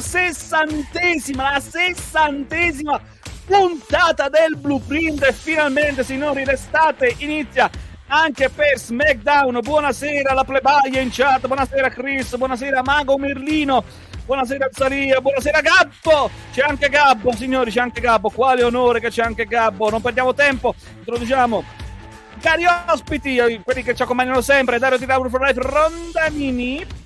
sessantesima, la sessantesima puntata del Blueprint e finalmente, signori, l'estate inizia anche per SmackDown. Buonasera alla plebaglia in chat, buonasera Chris, buonasera Mago Merlino, buonasera Zaria, buonasera Gabbo. C'è anche Gabbo, signori, c'è anche Gabbo. Quale onore che c'è anche Gabbo. Non perdiamo tempo, introduciamo cari ospiti, quelli che ci accompagnano sempre, Dario Di Lauro for Life, Rondanini.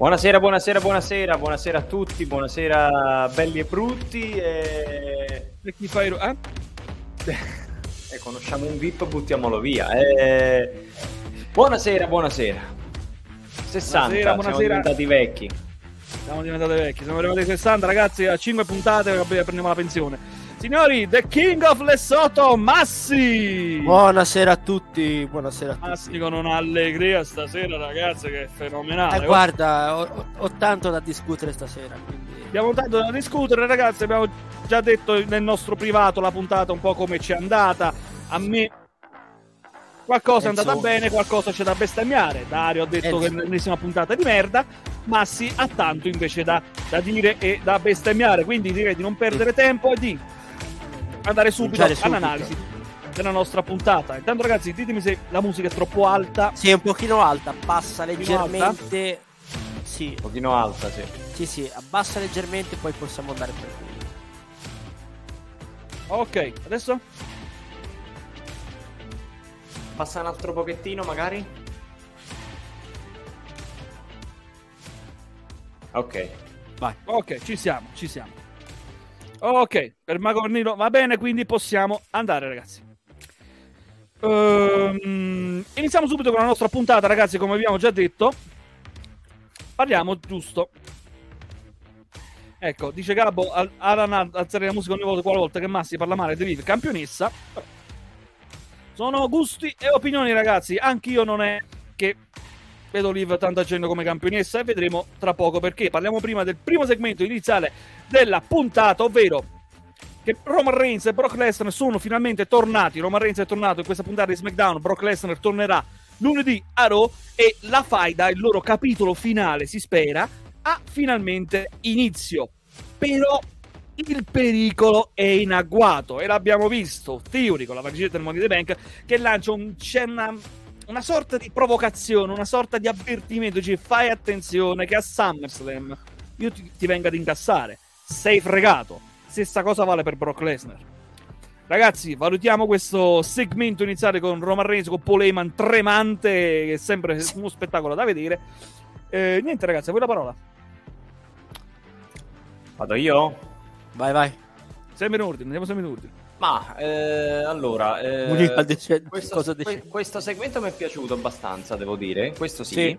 Buonasera, buonasera, buonasera, buonasera a tutti, buonasera belli e brutti. E, e chi fai? Eh? e conosciamo un VIP, buttiamolo via. E... Buonasera, buonasera. 60, buonasera, buonasera. siamo diventati vecchi. Siamo diventati vecchi, siamo arrivati ai 60 ragazzi, a 5 puntate prendiamo la pensione. Signori, The King of Lesotho, Massi! Buonasera a tutti, buonasera a tutti. Massi con un'allegria stasera, ragazzi, che è fenomenale. Eh, guarda, ho, ho, tanto da discutere stasera. Quindi... Abbiamo tanto da discutere, ragazzi, abbiamo già detto nel nostro privato la puntata un po' come ci è andata. A me qualcosa è andata bene, qualcosa c'è da bestemmiare. Dario ha detto che è l'ennesima puntata di merda, Massi ha tanto invece da, da dire e da bestemmiare. Quindi direi di non perdere tempo e di andare subito all'analisi della nostra puntata. Intanto, ragazzi, ditemi se la musica è troppo alta. Sì, è un pochino alta, passa leggermente. Alta? Sì. Un pochino alta, sì. Sì, sì, abbassa leggermente, poi possiamo andare per qui. Ok, adesso? Passa un altro pochettino, magari. Ok. Vai. Ok, ci siamo, ci siamo. Ok, per Mago Cornino va bene, quindi possiamo andare, ragazzi. Um, iniziamo subito con la nostra puntata, ragazzi, come abbiamo già detto. Parliamo giusto. Ecco, dice Gabbo, Alan alzare la musica ogni volta, qualvolta che Massi parla male di Viv, campionessa. Sono gusti e opinioni, ragazzi. Anch'io non è che vedo Liv tanto agendo come campionessa e vedremo tra poco perché. Parliamo prima del primo segmento iniziale della puntata, ovvero che Roman Reigns e Brock Lesnar sono finalmente tornati. Roman Reigns è tornato in questa puntata di SmackDown. Brock Lesnar tornerà lunedì a Raw e la faida, il loro capitolo finale, si spera, ha finalmente inizio. Però il pericolo è in agguato e l'abbiamo visto. Theory con la valigetta del Money the Bank che lancia un, una, una, sorta di provocazione, una sorta di avvertimento. Cioè, fai attenzione che a SummerSlam io ti, ti venga ad incassare. Sei fregato. Stessa cosa vale per Brock Lesnar. Ragazzi, valutiamo questo segmento iniziale con Roman Reigns con Paul Heyman tremante, che è sempre uno spettacolo da vedere. Eh, niente, ragazzi, a voi la parola. Vado io? Vai, vai. Sempre in ordine, andiamo sempre in ordine. Ma eh, allora, eh, dice, questo, questo, segmento mi è piaciuto abbastanza, devo dire. Questo sì. sì.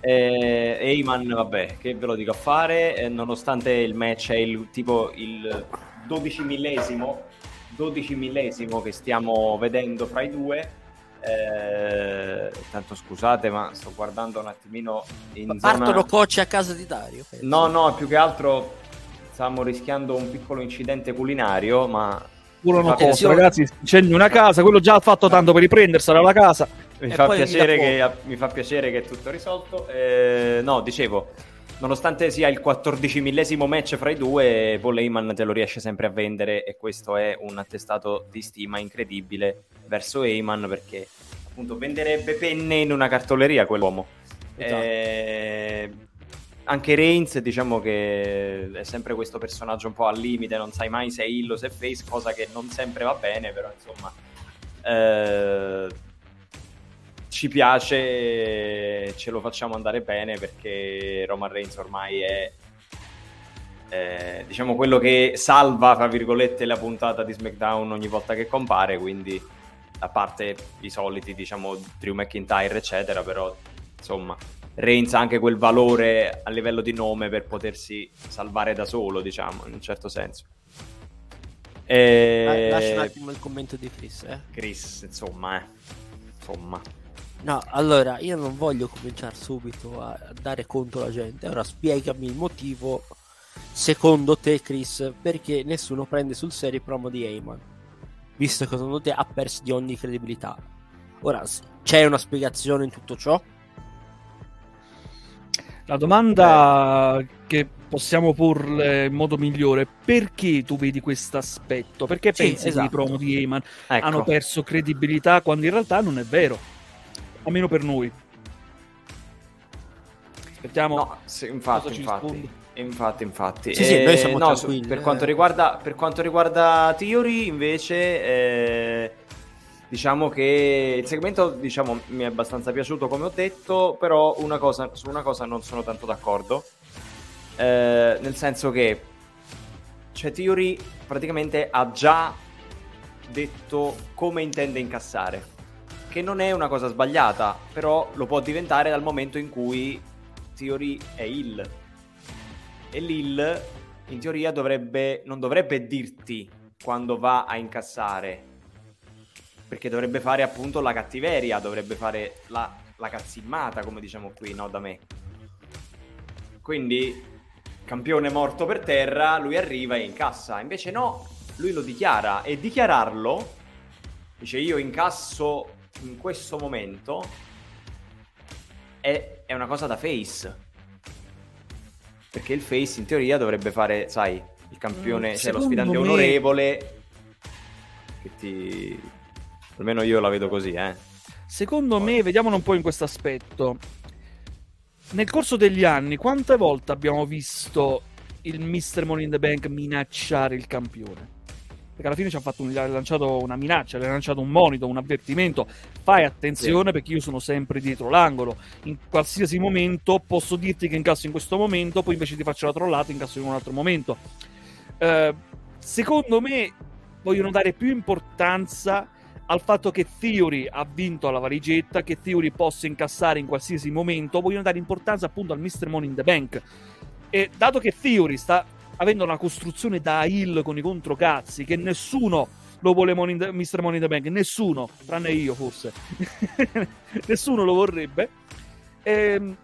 Eh, Eyman, vabbè, che ve lo dico a fare, eh, nonostante il match è il tipo il 12 millesimo 12 millesimo che stiamo vedendo fra i due. Eh, tanto scusate, ma sto guardando un attimino in Partono zona... cocce a casa di Dario. Penso. No, no, più che altro stiamo rischiando un piccolo incidente culinario, ma una cosa, ragazzi, incendi una casa, quello già ha fatto tanto per riprendersela la casa. Mi fa, piacere che, mi fa piacere che è tutto risolto. Eh, no, dicevo, nonostante sia il 14 millesimo match fra i due, Paul Heyman te lo riesce sempre a vendere e questo è un attestato di stima incredibile verso Heyman perché appunto venderebbe penne in una cartoleria quell'uomo. Esatto. Eh, anche Reigns diciamo che è sempre questo personaggio un po' al limite, non sai mai se è illo, se è face, cosa che non sempre va bene, però insomma... Eh, ci piace, ce lo facciamo andare bene perché Roman Reigns ormai è eh, diciamo quello che salva, tra virgolette, la puntata di SmackDown ogni volta che compare, quindi a parte i soliti, diciamo, Drew McIntyre, eccetera, però insomma, Reigns ha anche quel valore a livello di nome per potersi salvare da solo, diciamo, in un certo senso. E... Lascia un attimo il commento di Chris, eh. Chris, insomma, eh. Insomma. No, allora io non voglio cominciare subito a dare conto alla gente. Ora spiegami il motivo, secondo te, Chris, perché nessuno prende sul serio il promo di Heyman, visto che secondo te ha perso di ogni credibilità. Ora, c'è una spiegazione in tutto ciò? La domanda che possiamo porle in modo migliore perché tu vedi questo aspetto? Perché sì, pensi esatto. che i esatto. promo di Heyman ecco. hanno perso credibilità quando in realtà non è vero? Almeno per noi. Aspettiamo. No, sì, infatti, infatti, infatti, infatti. Sì, sì, noi siamo no, su, per, quanto riguarda, per quanto riguarda Theory, invece, eh, diciamo che il segmento diciamo, mi è abbastanza piaciuto, come ho detto, però una cosa, su una cosa non sono tanto d'accordo. Eh, nel senso che cioè, Theory praticamente ha già detto come intende incassare che non è una cosa sbagliata, però lo può diventare dal momento in cui Theory è il. E l'il in teoria dovrebbe, non dovrebbe dirti quando va a incassare, perché dovrebbe fare appunto la cattiveria, dovrebbe fare la, la cazzimata, come diciamo qui, no, da me. Quindi, campione morto per terra, lui arriva e incassa. Invece no, lui lo dichiara e dichiararlo, dice io incasso in questo momento è, è una cosa da face. Perché il face in teoria dovrebbe fare, sai, il campione, mm, cioè lo sfidante me... onorevole. Che ti. Almeno io la vedo così, eh. Secondo Poi. me, vediamolo un po' in questo aspetto. Nel corso degli anni, quante volte abbiamo visto il Mr. Money in the Bank minacciare il campione? Perché alla fine ci ha, fatto un, ha lanciato una minaccia, ha lanciato un monito, un avvertimento. Fai attenzione sì. perché io sono sempre dietro l'angolo. In qualsiasi momento posso dirti che incasso in questo momento, poi invece ti faccio la trollata incasso in un altro momento. Uh, secondo me vogliono dare più importanza al fatto che Theory ha vinto alla valigetta, che Theory possa incassare in qualsiasi momento, vogliono dare importanza appunto al Mr. Money in the Bank. E dato che Theory sta avendo una costruzione da hill con i controcazzi che nessuno lo vuole Money the, Mr. Money in the Bank, nessuno, tranne io forse, nessuno lo vorrebbe. E, ehm,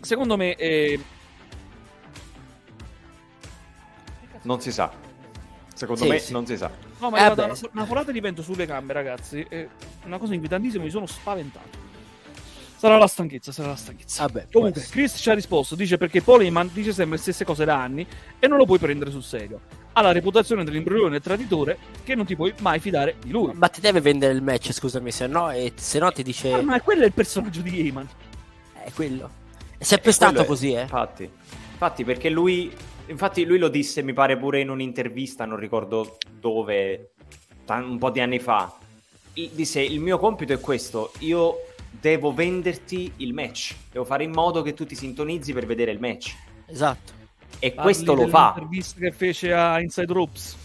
secondo me... Eh... Non si sa. Secondo sì, me sì. non si sa. No, ma eh è una, una folata di vento sulle gambe, ragazzi. È una cosa inquietantissima, mi sono spaventato. Sarà la stanchezza, sarà la stanchezza. Vabbè, Comunque, Chris ci ha risposto, dice perché Paul Heyman dice sempre le stesse cose da anni e non lo puoi prendere sul serio. Ha la reputazione dell'imbroglione e traditore che non ti puoi mai fidare di lui. Ma ti deve vendere il match, scusami, se no, e, se no ti dice... Ah, ma quello è il personaggio di Heyman. È quello. È sempre è stato così, eh. Infatti. Infatti, perché lui, infatti lui lo disse, mi pare pure in un'intervista, non ricordo dove, un po' di anni fa. Disse: Il mio compito è questo, io devo venderti il match, devo fare in modo che tu ti sintonizzi per vedere il match. Esatto. E Parli questo lo fa. L'intervista che fece a Inside Ropes.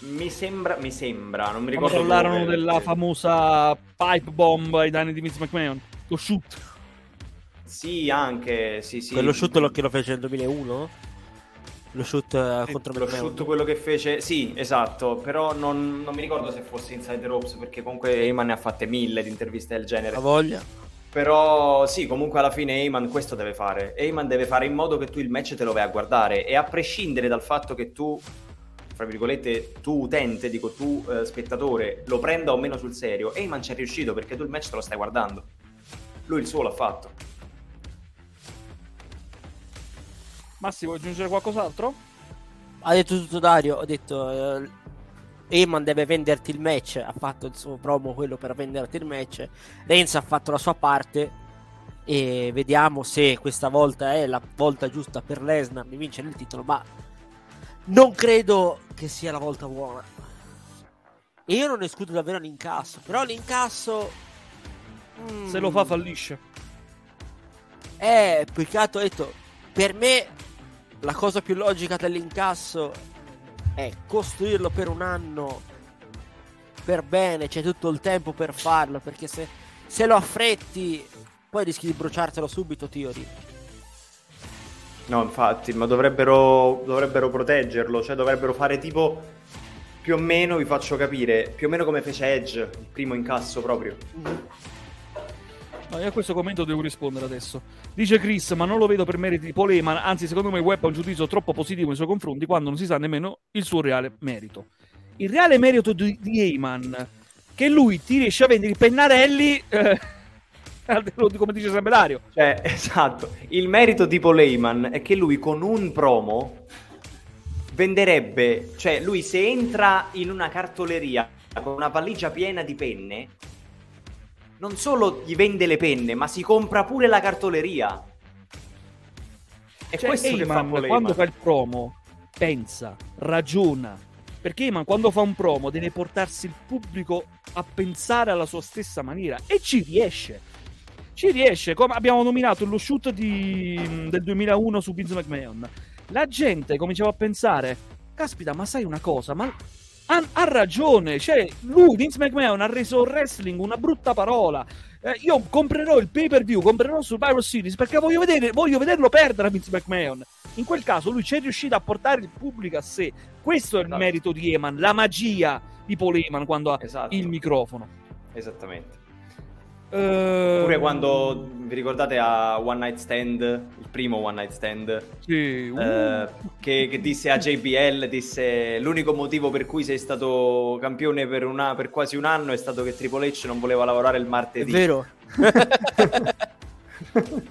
Mi sembra, mi sembra, non mi ricordo. Quando parlarono della famosa pipe bomb ai danni di Vince McMahon, lo shoot. Sì, anche, sì, sì. Quello shoot lo che lo fece nel 2001? Lo shoot sì, contro Lo McMahon. shoot quello che fece, sì, esatto, però non, non mi ricordo se fosse Inside Ropes, perché comunque Eyman ne ha fatte mille di interviste del genere. La voglia. Però sì, comunque alla fine Eyman questo deve fare. Eyman deve fare in modo che tu il match te lo vai a guardare e a prescindere dal fatto che tu fra virgolette, tu utente, dico tu eh, spettatore, lo prenda o meno sul serio, Eyman ci è riuscito perché tu il match te lo stai guardando. Lui il suo l'ha fatto. Massimo, vuoi aggiungere qualcos'altro? Ha detto tutto Dario, ho detto... Eh... Eman deve venderti il match, ha fatto il suo promo quello per venderti il match. Reigns ha fatto la sua parte e vediamo se questa volta è la volta giusta per Lesnar di vincere il titolo, ma non credo che sia la volta buona. E io non escludo davvero l'incasso, però l'incasso... Mm, Se lo fa fallisce. Eh, peccato, ho detto, per me la cosa più logica dell'incasso è costruirlo per un anno per bene, c'è tutto il tempo per farlo, perché se, se lo affretti poi rischi di bruciartelo subito, Tiori. No, infatti, ma dovrebbero, dovrebbero proteggerlo, cioè dovrebbero fare tipo più o meno, vi faccio capire, più o meno come fece Edge, il primo incasso proprio. No, io a questo commento devo rispondere adesso. Dice Chris, ma non lo vedo per meriti di Poleman, anzi secondo me Web ha un giudizio troppo positivo nei suoi confronti quando non si sa nemmeno il suo reale merito. Il reale merito di, di Heyman, che lui ti riesce a vendere i pennarelli... Eh come dice sempre Dario. Cioè, esatto. Il merito di Paul Heyman è che lui con un promo venderebbe, cioè lui se entra in una cartoleria con una valigia piena di penne, non solo gli vende le penne, ma si compra pure la cartoleria. È cioè, questo Heyman, che fa Paul quando fa il promo, pensa, ragiona. Perché Heyman quando fa un promo deve portarsi il pubblico a pensare alla sua stessa maniera e ci riesce ci riesce, come abbiamo nominato lo shoot di, del 2001 su Vince McMahon. La gente cominciava a pensare, caspita, ma sai una cosa, ma ha, ha ragione, cioè lui, Vince McMahon, ha reso wrestling una brutta parola. Eh, io comprerò il pay per view, comprerò Survivor Series perché voglio, vedere, voglio vederlo perdere a Vince McMahon. In quel caso lui ci è riuscito a portare il pubblico a sé. Questo è il esatto. merito di Eman, la magia di Paul Eman quando ha esatto. il microfono. Esattamente. Uh... Pure quando vi ricordate a One Night Stand, il primo One Night Stand, sì. uh. eh, che, che, disse a JBL, disse l'unico motivo per cui sei stato campione per, una, per, quasi un anno è stato che Triple H non voleva lavorare il martedì. È vero.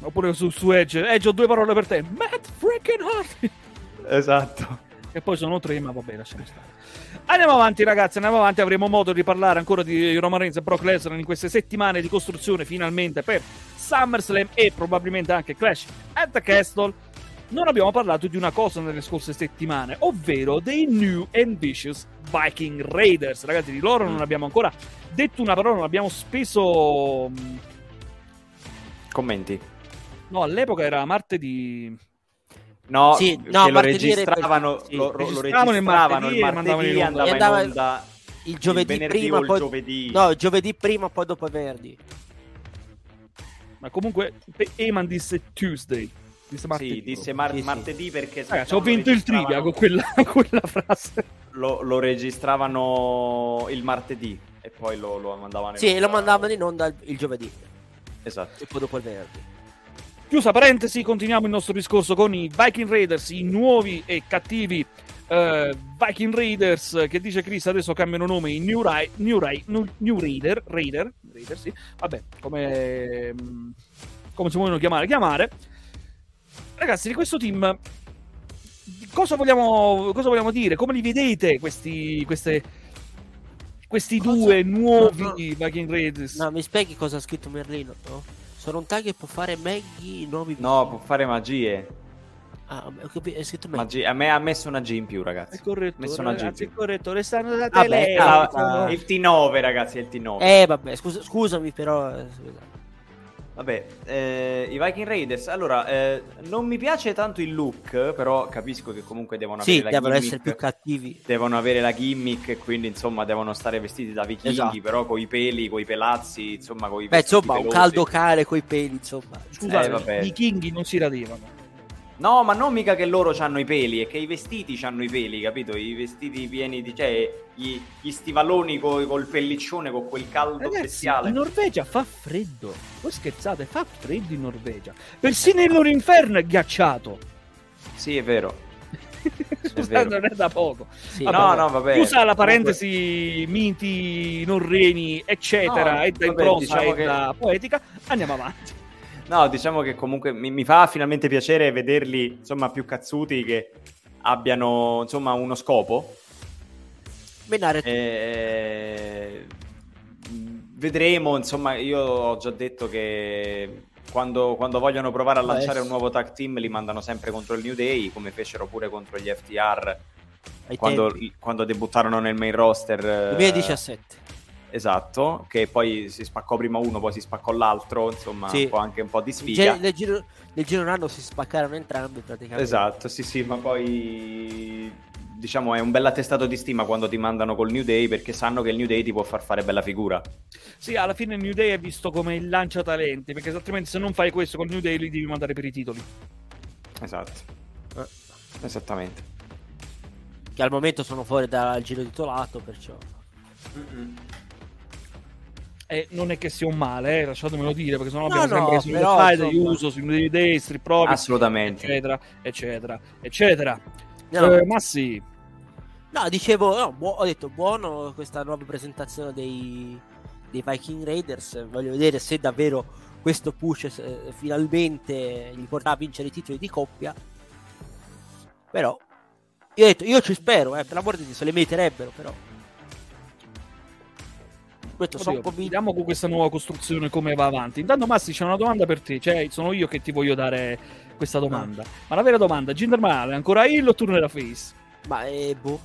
Oppure su, su Edge, Edge ho due parole per te, Matt freaking Hardy. Esatto. E poi sono tre, ma vabbè, lasciamo stare. Andiamo avanti, ragazzi. Andiamo avanti. Avremo modo di parlare ancora di Roman Reigns e Brock Lesnar in queste settimane di costruzione finalmente per SummerSlam e probabilmente anche Clash at the Castle. Non abbiamo parlato di una cosa nelle scorse settimane, ovvero dei New Ambitious Viking Raiders. Ragazzi, di loro non abbiamo ancora detto una parola, non abbiamo speso. Mm, Commenti. No, all'epoca era martedì. No, sì, no lo registravano, sì. lo, lo, registravano il martedì, il martedì andava, andava in onda il giovedì il prima, poi... giovedì. No, il giovedì prima, poi dopo venerdì. Ma comunque Eman disse Tuesday. Disse martedì. Sì, disse mar- sì, martedì perché... Eh, ho vinto il trivia con quella, quella frase. Lo, lo, registravano il martedì e poi lo, lo mandavano in Sì, onda. lo mandavano in onda il, il giovedì. Esatto. E poi dopo il venerdì. Chiusa parentesi, continuiamo il nostro discorso con i Viking Raiders, i nuovi e cattivi uh, Viking Raiders, che dice Chris adesso cambiano nome in New, Ra- New, Ra- New Raider, Raider, Raider sì. vabbè, come, come si vogliono chiamare, chiamare. Ragazzi, di questo team, cosa vogliamo, cosa vogliamo dire? Come li vedete questi, queste, questi cosa? due nuovi no, no. Viking Raiders? No, mi spieghi cosa ha scritto Merlino? No? Sono un tag che può fare Maggie nuovi No, può fare magie. Ah, ho capito, è scritto Maggie. Magie. A me ha messo una G in più, ragazzi. È corretto, Messo una G in ragazzi, è più. corretto. Restano da tele. ah, Ah, il T9, ragazzi, è il T9. Eh, vabbè, scusa- scusami, però. eh, scusa. Vabbè, eh, i Viking Raiders. Allora, eh, non mi piace tanto il look, però capisco che comunque devono Sì, avere la devono gimmick. essere più cattivi. Devono avere la gimmick e quindi insomma devono stare vestiti da vichinghi, Esatto. però coi peli, coi pelazzi, insomma coi Beh, vestiti insomma, un pelosi. caldo cane coi peli, insomma. Scusate, Eh, vabbè. i vichinghi non si radevano. No, ma non mica che loro hanno i peli, è che i vestiti hanno i peli, capito? I vestiti pieni di... cioè, gli, gli stivaloni co- col pelliccione, con quel caldo Ragazzi, bestiale. in Norvegia fa freddo. Voi scherzate, fa freddo in Norvegia. Persino il loro inferno è ghiacciato. Sì, è vero. Scusate, vero. non è da poco. Sì, Vabbè, no, no, vabbè. Usa la Comunque- parentesi miti, norreni, eccetera, No, e da prosa diciamo che- poetica. Andiamo avanti. No, diciamo che comunque mi, mi fa finalmente piacere vederli, insomma, più cazzuti che abbiano, insomma, uno scopo. Menare Eh, vedremo, insomma, io ho già detto che quando, quando vogliono provare a lanciare un nuovo tag team li mandano sempre contro il New Day, come fecero pure contro gli FTR quando, quando debuttarono nel main roster. eh, 2017. Esatto, che poi si spaccò prima uno, poi si spaccò l'altro, insomma, Sì. un anche un po' di sfiga. nel, giro, nel giro un anno si spaccarono entrambi praticamente. Esatto, sì, sì, ma poi diciamo è un bel attestato di stima quando ti mandano col New Day perché sanno che il New Day ti può far fare bella figura. Sì, alla fine il New Day è visto come il lanciatalenti, perché altrimenti se non fai questo con il New Day li devi mandare per i titoli. Esatto. Eh. Esattamente. Che al momento sono fuori dal giro titolato, perciò. E non è che sia un male, eh, lasciatemelo dire, perché sennò No, abbiamo sempre no, su però, Friday, insomma. uso su New Day, Street Profits, Assolutamente. eccetera, eccetera, eccetera. No, Eh, ma sì, no, dicevo, no, buo- ho detto buono questa nuova presentazione dei, dei Viking Raiders. Voglio vedere se davvero questo push eh, finalmente gli porterà a vincere i titoli di coppia. Però, io ho detto, io ci spero, eh, per l'amor di Dio, se le meriterebbero, però. Detto, Oddio, convinto. vediamo con questa nuova costruzione come va avanti. Intanto, Massi, c'è una domanda per te. Cioè, sono io che ti voglio dare questa domanda. Ma la vera domanda: Jinder Mahal è ancora heel o tornerà face? Ma eh, boh.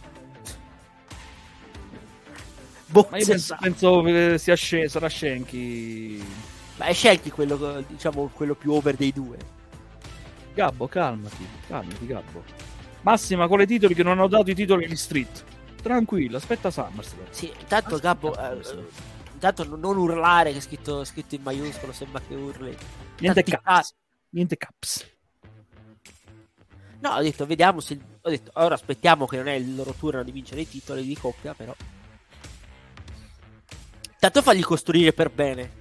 Boh, Ma io se penso, penso che sia sce- sarà Shanky. Ma è scelti quello, diciamo, quello più over dei due. Gabbo, calmati, calmati, Gabbo. Massima con i titoli che non hanno dato i titoli agli street. Tranquillo, aspetta SummerSlam. Sì, intanto Gabbo, eh, eh, intanto non urlare che è scritto, scritto in maiuscolo, sembra che urli. Niente Tanti caps. Niente caps. No, ho detto, vediamo se... Ho detto, ora aspettiamo che non è il loro turno di vincere i titoli di coppia, però... Tanto fagli costruire per bene.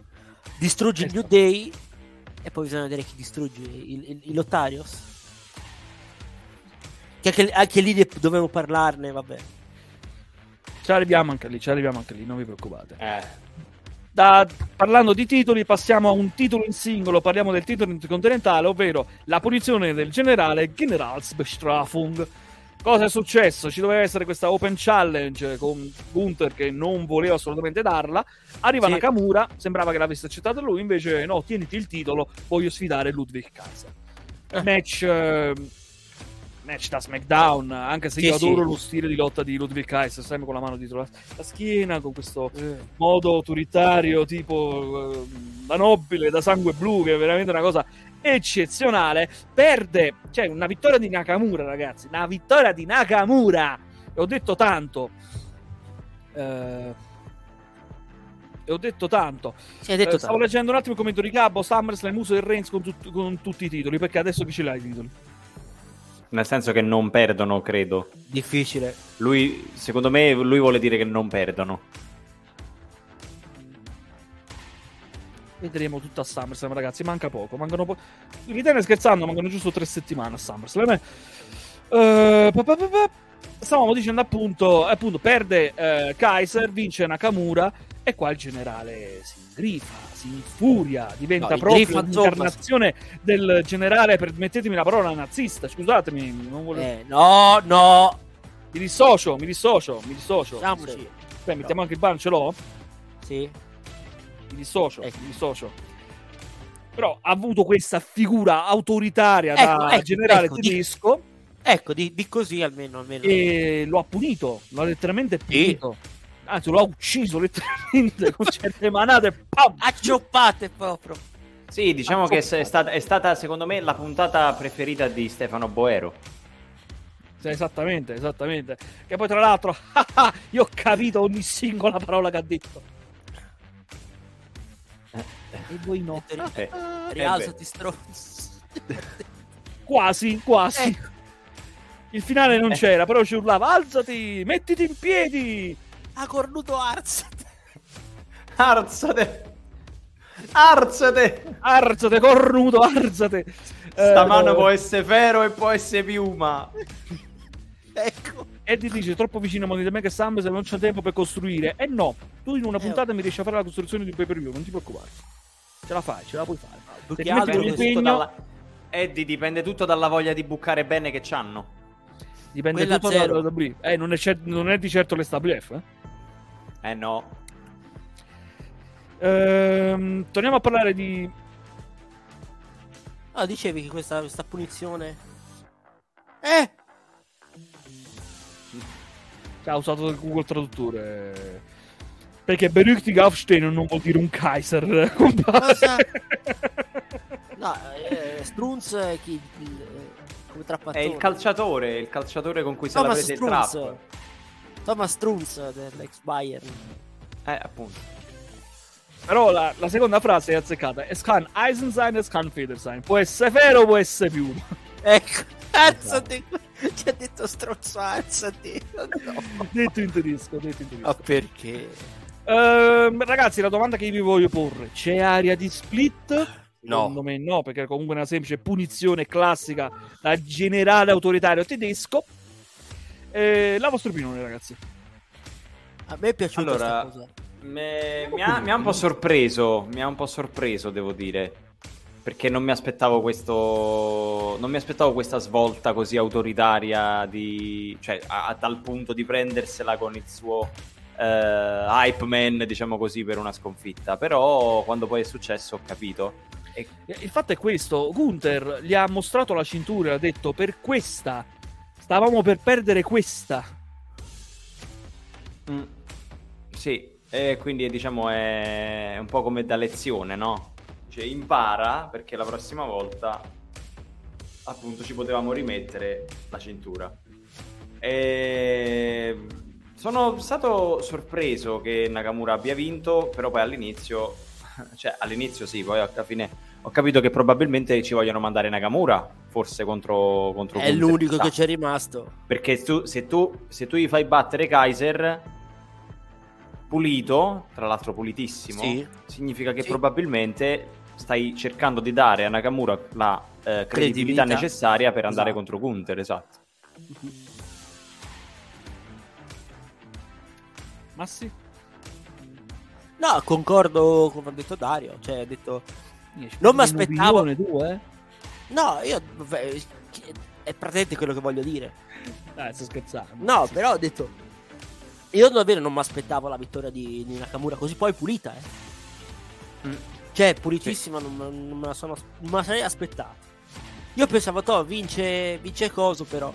Distruggi il New Day e poi bisogna vedere chi distrugge il, il, il Lotarios. Che anche, anche lì dovevo parlarne, vabbè. Ci arriviamo anche lì, ci arriviamo anche lì, non vi preoccupate. Eh. Da- parlando di titoli, passiamo a un titolo in singolo. Parliamo del titolo intercontinentale, ovvero la punizione del generale Generalsbestrafung. Cosa è successo? Ci doveva essere questa open challenge con Gunther che non voleva assolutamente darla. Arriva Sì. Nakamura, sembrava che l'avesse accettato lui, invece no, tieniti il titolo, voglio sfidare Ludwig Kaiser. Eh. Match, eh, match da SmackDown, anche se Sì, io sì. adoro lo stile di lotta di Ludwig Kaiser, sempre con la mano dietro la, la schiena, con questo Eh. modo autoritario tipo eh, da nobile, da sangue blu, che è veramente una cosa eccezionale. Perde, cioè una vittoria di Nakamura, ragazzi, una vittoria di Nakamura. E ho detto tanto. Eh, e ho detto tanto. Sì, detto Eh, stavo tanto. leggendo un attimo il commento di Gabbo, SummerSlam, Uso e Reigns con, tut- con tutti i titoli, perché adesso chi ce l'ha i titoli? Nel senso che non perdono, credo. Difficile. Lui, secondo me, lui vuole dire che non perdono. Vedremo tutto a SummerSlam, ragazzi. Manca poco. Mancano po- Ridene scherzando, mancano giusto tre settimane a SummerSlam. Eh, pa- pa- pa- pa. Stavamo dicendo appunto, appunto perde eh, Kaiser, vince Nakamura e qua il generale si ingrifa, si infuria, diventa No, proprio l'incarnazione del generale, permettetemi la parola nazista, scusatemi, non volevo... Eh, no, no. mi dissocio, mi dissocio, mi dissocio. Diciamoci. Aspetta, mettiamo anche il ban, ce l'ho? Sì. Mi dissocio, Ecco. mi dissocio. Però ha avuto questa figura autoritaria Ecco, da ecco, generale ecco, di- tedesco Ecco, di, di così almeno. almeno. e lo ha punito, lo ha letteralmente punito. Anzi, lo ha ucciso letteralmente con certe manate. Pam! Accioppate proprio. Sì, diciamo che è stata, è stata, secondo me, la puntata preferita di Stefano Boero. Sì, esattamente, esattamente. Che poi, tra l'altro, io ho capito ogni singola parola che ha detto. E voi no. Eh, Rialzati, stronzo. Quasi, quasi. Ecco. Il finale non Eh. c'era, però ci urlava: alzati, mettiti in piedi. Ha cornuto Arzat. Arzate! Arzate! Arzate, cornuto, arzate. Sta Eh, mano può essere ferro e può essere piuma. Ecco. Eddie dice troppo vicino a Money Mega Sam se non c'è tempo per costruire. E no, tu in una Eh, puntata mi riesci a fare la costruzione di un pay per view, non ti preoccupare. Ce la fai, ce la puoi fare. Più Se ti metti dalla... Eddie, dipende tutto dalla voglia di bucare bene che c'hanno. dipende quella tutto zero. da WWE. Eh, non è, cer- non è di certo l'SWF. Eh? Eh no. Ehm, torniamo a parlare di Ah, dicevi che questa, questa punizione. Eh! ha usato il Google Traduttore. Perché Berüchtig Aufstehen non vuol dire un Kaiser. Cosa? No, eh, Strunz è chi. il- come È il calciatore, il calciatore con cui se la Thomas prese il trap. Thomas Strunz dell'ex Bayern. Eh, appunto. Però la, la seconda frase è azzeccata. Es kann Eisen sein, es kann Feder sein. Può essere ferro, può essere più. Ecco. Alzati. Ci ha detto stronzo, alzati. No. detto in tedesco, detto in tedesco. Ma perché? Ehm, ragazzi, la domanda che vi voglio porre: c'è aria di split? No. Secondo me no, perché è comunque una semplice punizione classica da generale autoritario tedesco. Eh, la vostra opinione, ragazzi? A me è piaciuta Allora, questa cosa. me- mi, ha, mi ha un po' sorpreso, mi ha un po' sorpreso, devo dire. Perché non mi aspettavo questo. Non mi aspettavo questa svolta così autoritaria di. cioè, a, a tal punto di prendersela con il suo eh, hype man, diciamo così, per una sconfitta. Però quando poi è successo ho capito. E Il fatto è questo: Gunther gli ha mostrato la cintura e ha detto per questa. Stavamo per perdere questa. Mm. Sì, e quindi diciamo è un po' come da lezione, no? Cioè impara perché la prossima volta appunto ci potevamo rimettere la cintura. E... Sono stato sorpreso che Nakamura abbia vinto, però poi all'inizio, cioè all'inizio sì, poi alla fine ho capito che probabilmente ci vogliono mandare Nakamura, forse contro, contro È Gunther, l'unico chissà. che c'è rimasto. Perché tu- se, tu, se tu gli fai battere Kaiser pulito, tra l'altro pulitissimo, Sì. significa che Sì. probabilmente stai cercando di dare a Nakamura la eh, credibilità, Credibilità. necessaria per andare Esatto. contro Gunther, esatto. Ma sì. No, concordo con quanto ha detto Dario. Cioè, ha detto. Non mi aspettavo- eh? No, io. È praticamente quello che voglio dire. Dai, sto scherzando. No, però ho detto. Io davvero non mi aspettavo la vittoria di, di Nakamura così poi pulita, eh. Mm. Cioè, pulitissima, non, me- non me la sono, non me la sarei aspettata. Io pensavo, to, vince, vince coso, però.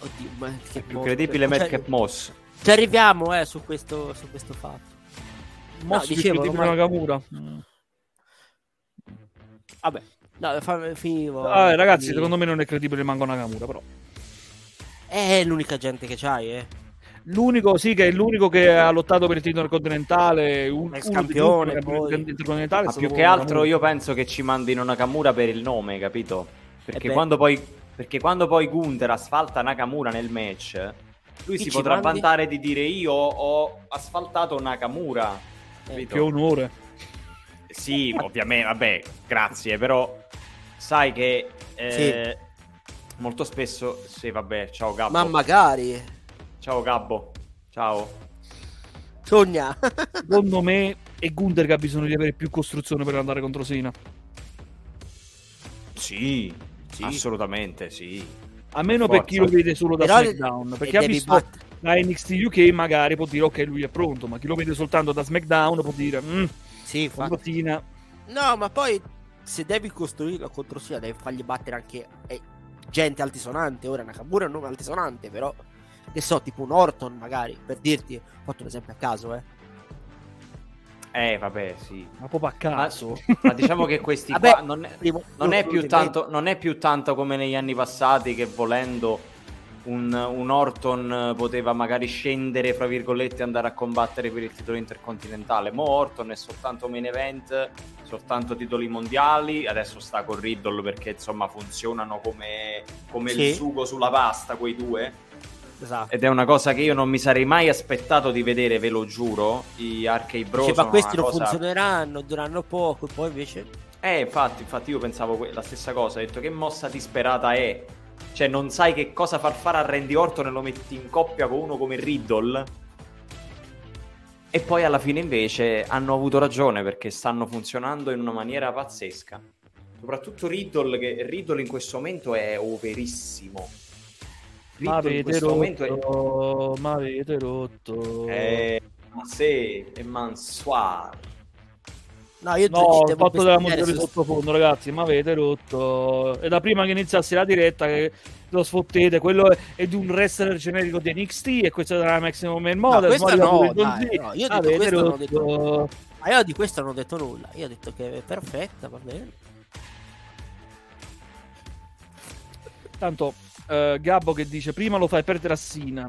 Oddio, ma che È più mo- credibile cioè, Madcap Moss. Ci arriviamo, eh, su questo, su questo fatto. Mosso No, dicevo, ma- Nakamura. Mm. Vabbè, no, fa- finivo. Ah, ragazzi, Quindi- secondo me non è credibile Mango Nakamura, però. È l'unica gente che c'hai, eh. L'unico, sì, che è l'unico che ha lottato per il titolo continentale, un, Ex campione, è Ma più che Nakamura. altro io penso che ci mandino Nakamura per il nome, capito? Perché, Eh quando, poi, perché quando poi Gunther asfalta Nakamura nel match, lui Chi si potrà mandi? vantare di dire io ho asfaltato Nakamura. Capito? Che onore. Sì, ovviamente, vabbè, grazie, però sai che eh, molto spesso, sì, vabbè, ciao Gabbo. Ma magari. Ciao Gabbo, ciao. Sogna. Secondo me è Gunther che ha bisogno di avere più costruzione per andare contro Sina. Sì, Sì. assolutamente, sì. A meno Forza. per chi lo vede solo da Però SmackDown. Perché ha visto batt- da NXT UK magari può dire ok lui è pronto, ma chi lo vede soltanto da SmackDown può dire mm, Sì. Sina. No, ma poi se devi costruirlo contro Sia, devi fargli battere anche eh, gente altisonante. Ora Nakamura è un nome altisonante, però che so, tipo un Orton magari, per dirti, ho fatto un esempio a caso, eh. Eh, vabbè, sì. Ma proprio a caso. Ma, ma diciamo che questi Vabbè, qua non è, primo- non è primo- più tanto, non è più tanto come negli anni passati che volendo un, un Orton poteva magari scendere, fra virgolette, e andare a combattere per il titolo intercontinentale. Mo Orton è soltanto main event, soltanto titoli mondiali. Adesso sta con Riddle perché insomma funzionano come, come Sì. il sugo sulla pasta, quei due. Esatto. Ed è una cosa che io non mi sarei mai aspettato di vedere, ve lo giuro. I Arcade Bro Dice, ma questi non cosa... funzioneranno, dureranno poco, poi invece... Eh, infatti, infatti io pensavo que- la stessa cosa, ho detto che mossa disperata è. Cioè, non sai che cosa far fare a Randy Orton e lo metti in coppia con uno come Riddle. E poi alla fine invece hanno avuto ragione perché stanno funzionando in una maniera pazzesca. Soprattutto Riddle, che Riddle in questo momento è overissimo. Ma Riddle in avete questo momento è... rotto, ma avete rotto. è... Sì, è Mansoir. No, io No, ho devo fatto della musica di sottofondo, ragazzi, ma avete rotto. È da prima che iniziasse la diretta che lo sfottete. Quello è, è di un wrestler generico di NXT e questo è della Maximum Man Model. no, Don dai, no, io ho detto rotto. detto- Ma io di questo non ho detto nulla. Io ho detto che è perfetta, va bene. Tanto eh, Gabbo che dice prima lo fai perdere a Sina,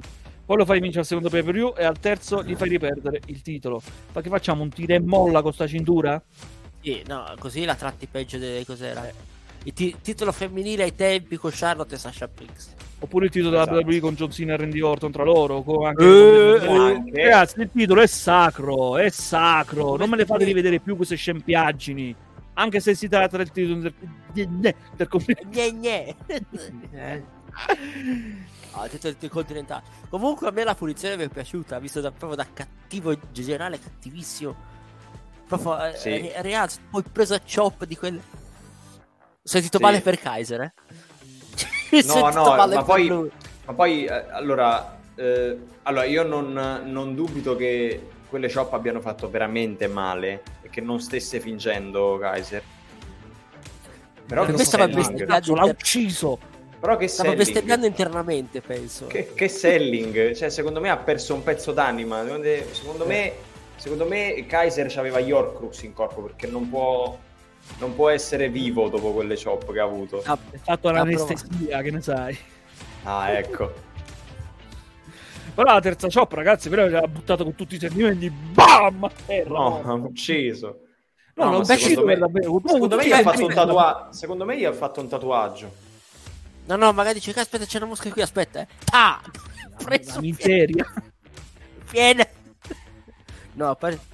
poi lo fai vincere al secondo pay per view e al terzo gli fai riperdere il titolo. Ma che facciamo? Un tira e molla con sta cintura? Sì, no, così la tratti peggio di cos'era. Il ti- titolo femminile ai tempi con Charlotte e Sasha Banks. Oppure il titolo Esatto. della WWE con John Cena e Randy Orton tra loro? Con anche Eh, con- anche. Ragazzi, il titolo è sacro, è sacro. Non me ne fate rivedere più queste scempiaggini. Anche se si tratta del titolo del, del, del Gne gne. Ah, il titolo intercontinentale. Comunque a me la punizione mi è piaciuta, visto da, proprio da cattivo generale, cattivissimo. Proprio eh, Sì. eh, Reaz, poi preso a chop di quelle. Ho sentito Sì. male per Kaiser, eh? No, no, ma poi, ma poi eh, allora, eh, allora, io non, non dubito che quelle chop abbiano fatto veramente male e che non stesse fingendo Kaiser. Però Per che questo va selling, bestemmiato. Cazzo, l'ha ucciso. Però che Stava selling, bestemmiando internamente, penso. che, che selling, cioè secondo me ha perso un pezzo d'anima, secondo, secondo me, secondo me Kaiser aveva Yorkrux in corpo perché non può, non può essere vivo dopo quelle chop che ha avuto. Ah, È fatto l'anestesia, che ne sai. Ah, ecco. Però la terza chop, ragazzi, però l'ha buttato con tutti i sentimenti. Bam! A terra. No, ha ucciso. No, No, non ma ucciso secondo me- per davvero. Secondo me, gli ha fatto un sentimenti. tatua- secondo me gli ha fatto un tatuaggio. No, no, magari dice che aspetta, c'è una mosca qui, aspetta, eh. Ah! Preso La miseria. piena. No, a parte-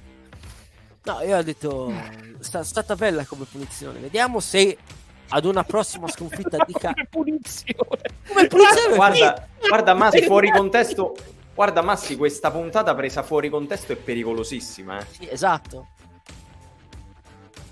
No, io ho detto sta stata bella come punizione. Vediamo se ad una prossima sconfitta di Ka- Come punizione. come punizione. Guarda, guarda Massi, fuori contesto. Guarda Massi, questa puntata presa fuori contesto è pericolosissima. eh. Sì, esatto.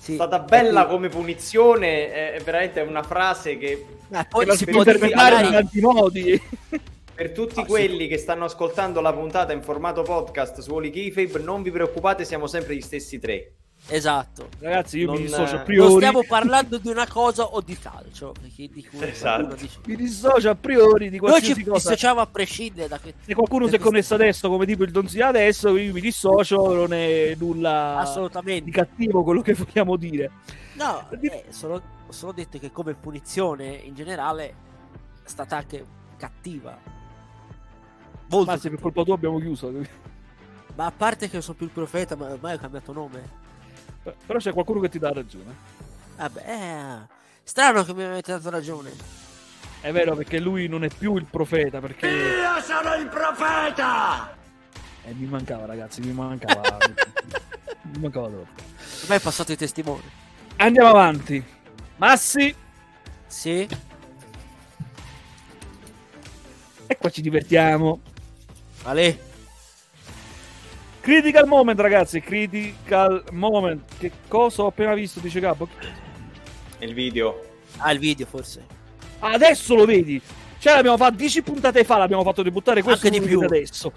Sì, È stata bella perché- come punizione, è, è veramente una frase che Eh, poi si può interpretare in tanti modi. per tutti Ah, sì. quelli che stanno ascoltando la puntata in formato podcast su Holy Keyfabe, non vi preoccupate, siamo sempre gli stessi tre. Esatto. Ragazzi, io Non- mi dissocio a non priori. Non stiamo parlando di una cosa o di calcio. Perché di cui Esatto. dice- Mi dissocio a priori di Noi qualsiasi ci cosa. dissociamo a prescindere da questo. Se qualcuno si è connesso adesso, come tipo il Donzia adesso, io mi dissocio, non è nulla di Assolutamente. cattivo quello che vogliamo dire. No, eh, solo, ho solo detto che come punizione in generale è stata anche cattiva. Molto Ma se per colpa tua abbiamo chiuso. Ma a parte che non sono più il profeta, ma ormai ho cambiato nome. Però c'è qualcuno che ti dà ragione. Vabbè, eh, strano che mi avete dato ragione. È vero perché lui non è più il profeta, perché... Io sono il profeta! Eh, mi mancava ragazzi, mi mancava... mi mancava troppo. Ormai è passato i testimoni. Andiamo avanti. Massi, Sì, e qua ci divertiamo. Ale. Critical moment, ragazzi. Critical moment. Che cosa ho appena visto? Dice Gabbo. Il video. Ah, il video forse. Adesso lo vedi. Cioè, l'abbiamo fatto 10 puntate fa. L'abbiamo fatto debuttare questo. Anche di più. Adesso.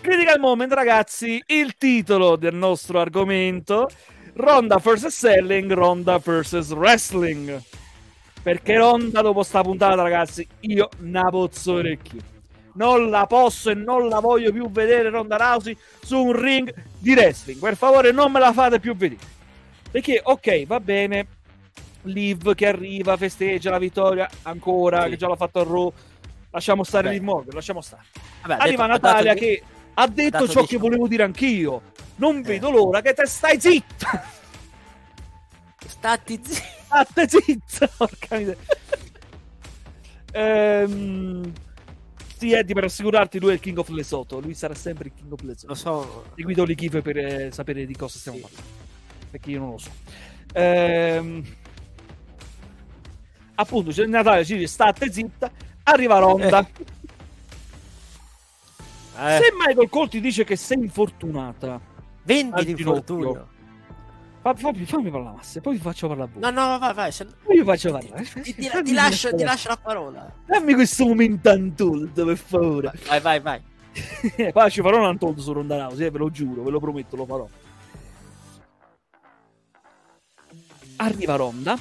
Critical Moment, ragazzi, il titolo del nostro argomento. Ronda vs. Selling, Ronda vs. Wrestling. Perché Ronda dopo sta puntata, ragazzi, io ne pozzo orecchio. Non la posso e non la voglio più vedere Ronda Rousey su un ring di wrestling. Per favore, non me la fate più vedere. Perché, ok, va bene. Liv che arriva, festeggia la vittoria ancora, Sì. che già l'ha fatto a Raw. Lasciamo stare. Liv Morgan, lasciamo stare. Vabbè, Arriva detto- dato Natalia di- che ha detto dato ciò che volevo dire anch'io. Non Eh. vedo l'ora che te stai zitta. Stati zitti. State zitta, porca miseria. Ehm, sì, Eddie, per assicurarti, lui è il King of Lesotho. Lui sarà sempre il King of Lesotho. Lo so. Seguito l'Ikife per eh, sapere di cosa stiamo Sì. parlando. Perché io non lo so. Ehm, appunto, c'è Natalia ci dice state zitta. Arriva Ronda. Eh, Se Michael Cole ti dice che sei infortunata, vendi l'infortunio. Fa- fammi, fammi parlare, Masse, poi ti faccio parlare a voi. No, no, vai, vai. se- Poi vi faccio parlare. Ti, ti- Fammi ti lascio, questa- ti lascio la parola. Dammi questo momento untold, per favore. Vai, vai, vai. Poi ci farò un untold su Ronda Rousey, eh, ve lo giuro, ve lo prometto, lo farò. Arriva Ronda,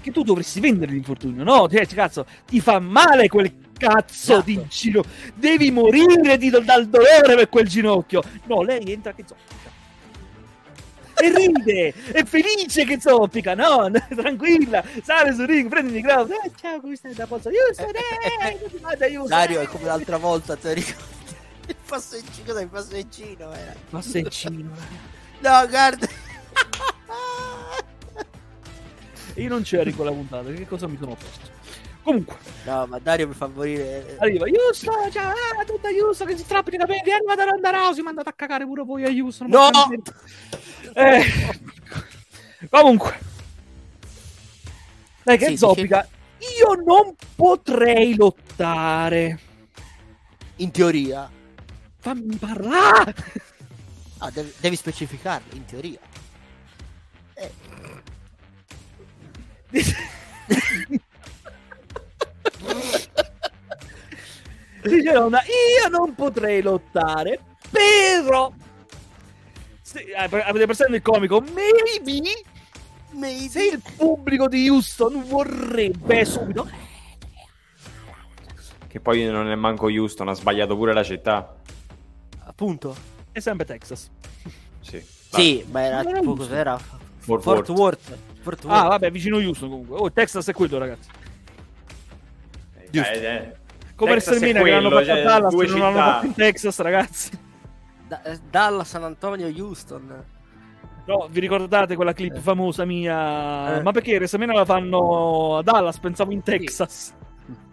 che tu dovresti vendere l'infortunio, no? Cioè, cazzo, ti fa male quel cazzo Esatto. di ginocchio. Devi morire di- dal dolore per quel ginocchio. No, lei entra che zoppica. E ride, è felice che zoppica, no? Tranquilla, sale sul ring, prende il microfono. Eh, ciao, come stai da posto? Houston, eh, come ti va da Houston? Dario è come l'altra volta, te ricordi? Il passeggino, cos'è il passeggino? Era? Cino. No, guarda. Io non c'ero in quella puntata, che cosa mi sono posto? Comunque, No, ma Dario mi fa morire. arriva Houston, ciao, ah, tutta Houston che si strappi i capelli, arriva da Ronda Rousey, mandate a cagare pure voi a Houston. No! Eh, comunque, dai che Sì, zoppica, io non potrei lottare. In teoria. Fammi parlare. Ah, devi, devi specificarlo, in teoria. Eh, Dice Ronda, io non potrei lottare, però... Se, eh, avete presente il comico? Maybe maybe. se il pubblico di Houston vorrebbe subito... Che poi non è manco Houston, ha sbagliato pure la città. Appunto. È sempre Texas. Sì. Sì, ma era Non tipo cos'era? Fort Fort Worth. Worth. Fort Ah, Worth. vabbè, vicino Houston comunque. Oh, Texas è quello, ragazzi. Eh, eh, Come Texas è WrestleMania che l'hanno quello, fatto a cioè, Dallas, non l'hanno città. fatto in Texas, ragazzi. Da- eh, Dalla San Antonio, Houston. No, vi ricordate quella clip Eh. famosa mia? Eh. Ma perché WrestleMania la fanno a Dallas? Pensavo in Texas.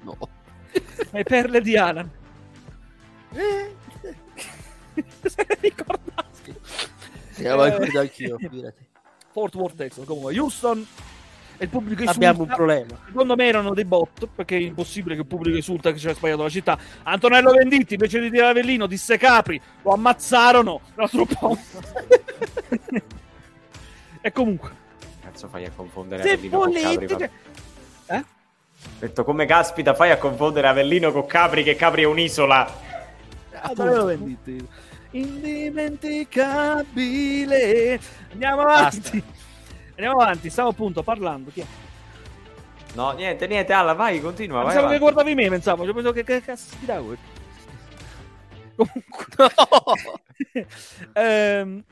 No. Le perle di Alan. Eh, Se ne ricordate? Sì, l'avevo Eh. anch'io, figurati. Fort Worth, Texas. Comunque, Houston e il pubblico esulta. Abbiamo un problema. Secondo me erano dei bot, perché è impossibile che il pubblico esulta che c'era sbagliato la città. Antonello Venditti, invece di dire Avellino, disse Capri, lo ammazzarono. Era troppo. e comunque, Cazzo fai a confondere se Avellino con Capri? Eh? Detto come caspita fai a confondere Avellino con Capri che Capri è un'isola. Antonello Venditti. Indimenticabile. Andiamo avanti. Andiamo avanti, stavo appunto parlando. Chi è? No, niente, niente, Alla, vai, continua, vai. Pensavo che avanti. guardavi me, pensavo. Cioè, pensavo che, che cazzo ti davo. Comunque. Ehm,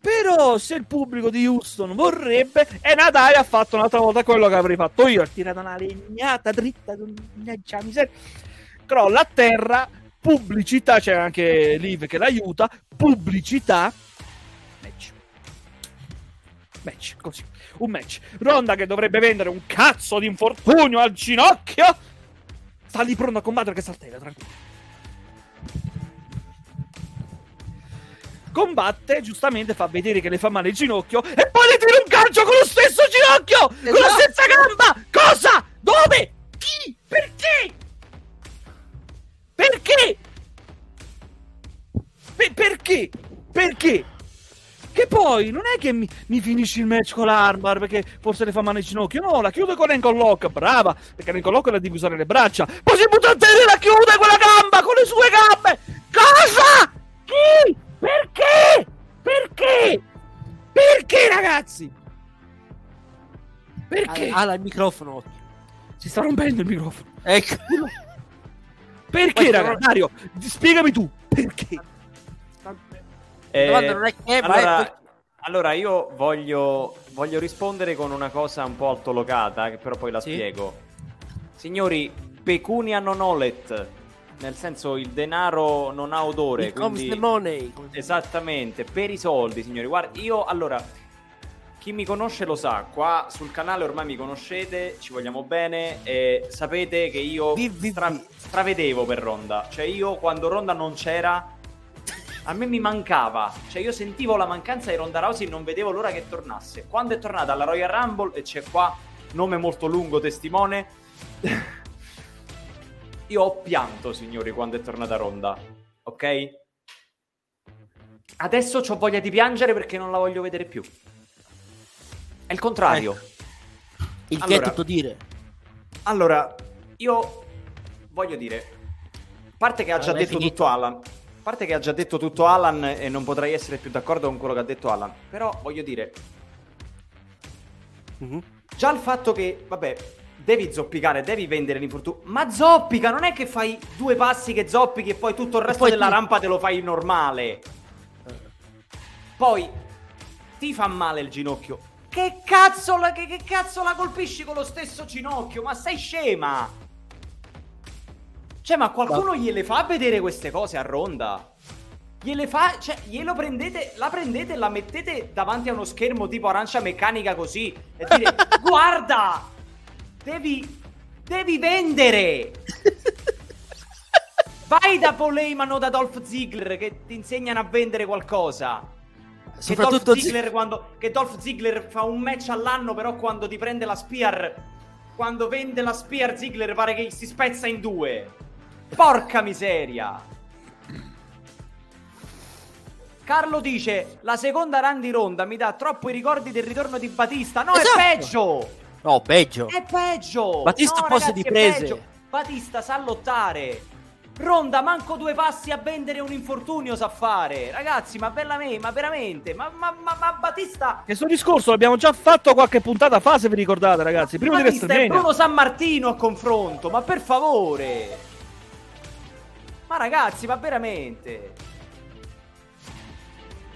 però se il pubblico di Houston vorrebbe, e Natalia ha fatto un'altra volta quello che avrei fatto io. Ha tirato una legnata dritta, mannaggia miseria. crolla a terra, pubblicità, c'è anche Liv che l'aiuta, pubblicità. Match, così. Un match. Ronda che dovrebbe vendere un cazzo di infortunio al ginocchio. Sta lì pronto a combattere che saltella, tranquillo. Combatte, giustamente fa vedere che le fa male il ginocchio e poi le tira un calcio con lo stesso ginocchio! Con la Esatto. stessa gamba! Cosa? Dove? Chi? Perché? Perché? Pe- perché? Perché? Che poi non è che mi, mi finisci il match con l'armbar perché forse le fa male il ginocchio. No, la chiude con ankle lock, brava. Perché ankle lock la devi usare le braccia. Poi si butta a terra e la chiude con la gamba, con le sue gambe. Cosa? Perché? Perché? Perché? Perché, ragazzi? Perché? Ha, ha il microfono. Si sta rompendo il microfono. Ecco. Perché, Poi raga? però- Dario, spiegami tu. Perché? Eh, non è che, è allora, allora, io voglio, voglio rispondere con una cosa un po' altolocata, che però poi la Sì. spiego. Signori, pecunia non olet, nel senso il denaro non ha odore. Comes quindi- the money. Esattamente, per i soldi, signori. Guarda, io allora, chi mi conosce lo sa, qua sul canale ormai mi conoscete, ci vogliamo bene e sapete che io vi. stravedevo per Ronda. Cioè io quando Ronda non c'era, a me mi mancava. Cioè io sentivo la mancanza di Ronda Rousey e non vedevo l'ora che tornasse. Quando è tornata alla Royal Rumble, e c'è qua nome molto lungo, testimone, io ho pianto, signori, quando è tornata Ronda. Ok? Adesso ho voglia di piangere perché non la voglio vedere più. È il contrario. Il che Allora- è tutto dire. Allora, io voglio dire, a parte che ha già detto tutto Alan, parte che ha già detto tutto Alan e non potrei essere più d'accordo con quello che ha detto Alan, però voglio dire, Mhm. già il fatto che, vabbè, devi zoppicare, devi vendere l'infortunio, ma zoppica, non è che fai due passi che zoppichi e poi tutto il resto della tu- rampa te lo fai normale. Poi ti fa male il ginocchio. Che cazzo la, che, che cazzo la colpisci con lo stesso ginocchio? Ma sei scema? Cioè, ma qualcuno gliele fa vedere queste cose a ronda? Gliele fa, cioè, glielo prendete, la prendete e la mettete davanti a uno schermo tipo arancia meccanica così e dire, guarda, devi, devi vendere. Vai da Paul Heyman o da Dolph Ziggler che ti insegnano a vendere qualcosa. Che Dolph, Ziggler quando, che Dolph Ziggler fa un match all'anno, però quando ti prende la Spear, quando vende la Spear, Ziggler pare che si spezza in due. Porca miseria. Carlo dice: La seconda run di ronda mi dà troppo i ricordi del ritorno di Batista. No, Esatto. è peggio! No, peggio. È peggio! Batista no, posto ragazzi, di prese. Batista sa lottare. Ronda, manco due passi a vendere un infortunio sa fare. Ragazzi, ma bella me, ma veramente, ma, ma, ma, ma Batista... Questo discorso l'abbiamo già fatto qualche puntata fa, se vi ricordate, ragazzi. Prima di Batista è WrestleMania. Bruno San Martino a confronto, ma per favore. Ma ragazzi, ma veramente.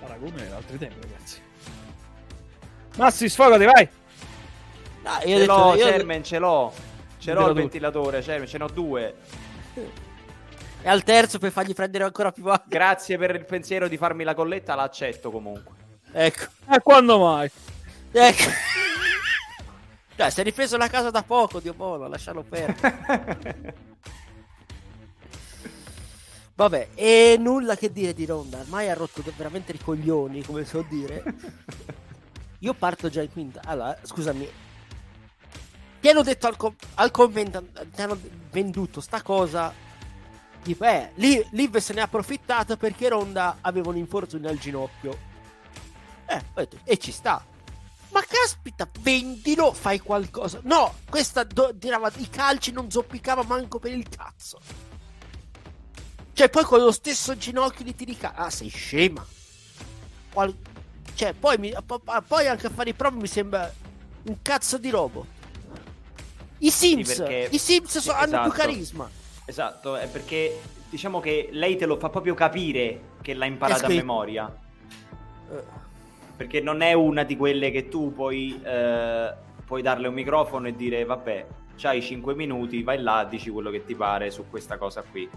Paragone ad altri tempi, ragazzi. Massi, sfogati, vai. No, io Ce detto, l'ho, io- Chairman, ce l'ho. Ce l'ho il Ventilatore. Chairman, ce ne ho due. E al terzo per fargli prendere ancora più aria. Grazie per il pensiero di farmi la colletta, l'accetto comunque. Ecco, E quando mai? ecco. Dai, si è ripreso la casa da poco, Dio buono, lascialo perdere. Vabbè, e nulla che dire di Ronda, ormai ha rotto veramente i coglioni, come so dire. Io parto già in quinta. Allora, scusami. Ti hanno detto al, com- al commento, ti hanno venduto sta cosa. Tipo, eh, Liv Liv se ne ha approfittato perché Ronda aveva un infortunio al ginocchio. Eh, detto, e ci sta. Ma caspita, vendilo, fai qualcosa. No, questa do- tirava i calci, non zoppicava manco per il cazzo. Cioè, poi con lo stesso ginocchio li tiri ca- Ah, sei scema. Qual- cioè, poi, mi- po- po- poi anche a fare i prove mi sembra un cazzo di robot. I Sims, perché- i Sims so- hanno più esatto. carisma. Esatto, è perché diciamo che lei te lo fa proprio capire che l'ha imparata a scritto. memoria. Eh, Perché non è una di quelle che tu puoi, eh, puoi darle un microfono e dire vabbè, c'hai 5 minuti, vai là, dici quello che ti pare su questa cosa qui.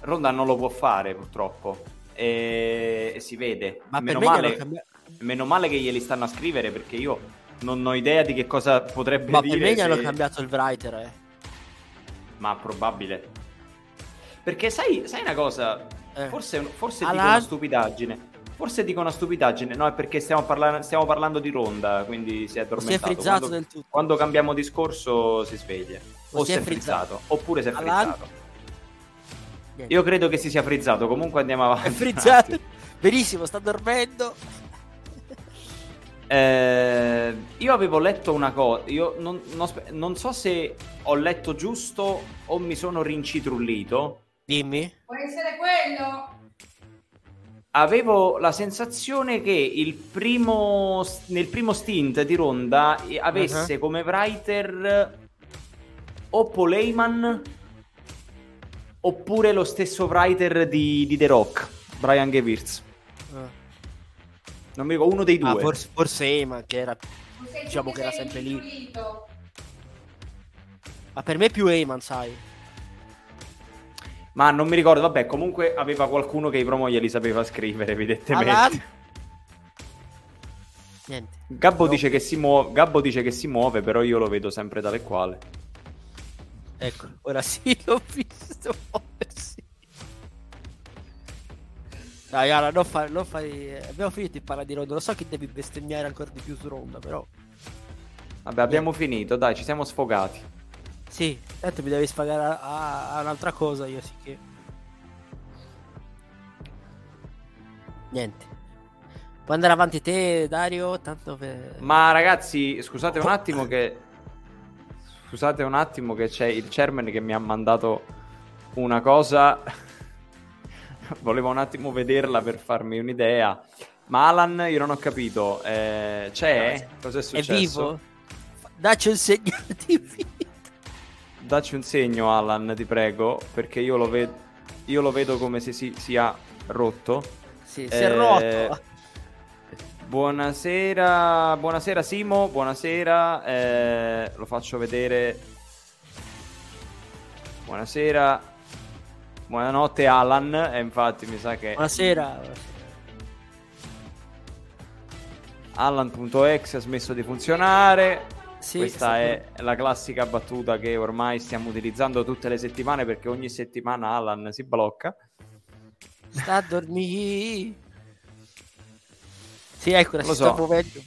Ronda non lo può fare purtroppo e, e si vede. Ma meno, male, cambiato. meno male che glieli stanno a scrivere perché io non ho idea di che cosa potrebbe Ma dire. per me gli hanno se- cambiato il writer, eh. Ma probabile. Perché sai, sai una cosa? Eh. Forse, forse Alan- dico una stupidaggine. Forse dico una stupidaggine. No, è perché stiamo, parla- stiamo parlando di ronda, quindi si è Si è addormentato. frizzato quando, del tutto. quando cambiamo discorso si sveglia. O O si si è è frizzato. Oppure si è frizzato. Niente. Io credo che si sia frizzato. Comunque andiamo avanti. È frizzato. Benissimo, sta dormendo. Eh, io avevo letto una cosa. Io non, non non so se ho letto giusto o mi sono rincitrullito. Dimmi. Può essere quello? avevo la sensazione che il primo, nel primo stint di Ronda avesse uh-huh. come writer o Paul Heyman oppure lo stesso writer di, di The Rock, Brian Gewirtz. Uh. Non mi ricordo, uno dei ah, due. Ah, forse, forse Heyman, che era, diciamo che era sempre lì. Ma per me più Heyman, sai. Ma non mi ricordo, vabbè, comunque aveva qualcuno che i promo glieli sapeva scrivere, evidentemente. Allora... Niente. Gabbo, no. dice che si muove, Gabbo dice che si muove, però io lo vedo sempre tale quale. Ecco, ora sì, l'ho visto muoversi. Dai, allora, non fai, non fai... Abbiamo finito di parlare di Ronda. Lo so che devi bestemmiare ancora di più su Ronda, però... Vabbè, abbiamo Niente. finito, dai, ci siamo sfogati. Sì, tanto mi devi spagare a, a, a un'altra cosa io sì che... Niente. Puoi andare avanti te, Dario? Tanto per... Ma ragazzi, scusate un attimo che... Scusate un attimo che c'è il chairman che mi ha mandato una cosa... Volevo un attimo vederla per farmi un'idea. Ma Alan, io non ho capito. Eh, c'è? Cos'è successo? È vivo? Dacci un segnale di vita dacci un segno, Alan, ti prego, perché io lo, ved- io lo vedo come se si sia rotto. Sì, eh, si è rotto. Buonasera, buonasera Simo, buonasera, eh, lo faccio vedere. Buonasera, buonanotte Alan, e infatti mi sa che... Buonasera. Alan.exe ha smesso di funzionare. Sì, Questa è la classica battuta che ormai stiamo utilizzando tutte le settimane perché ogni settimana Alan si blocca. Sta a dormire. Sì, ecco, si so. sta muovendo.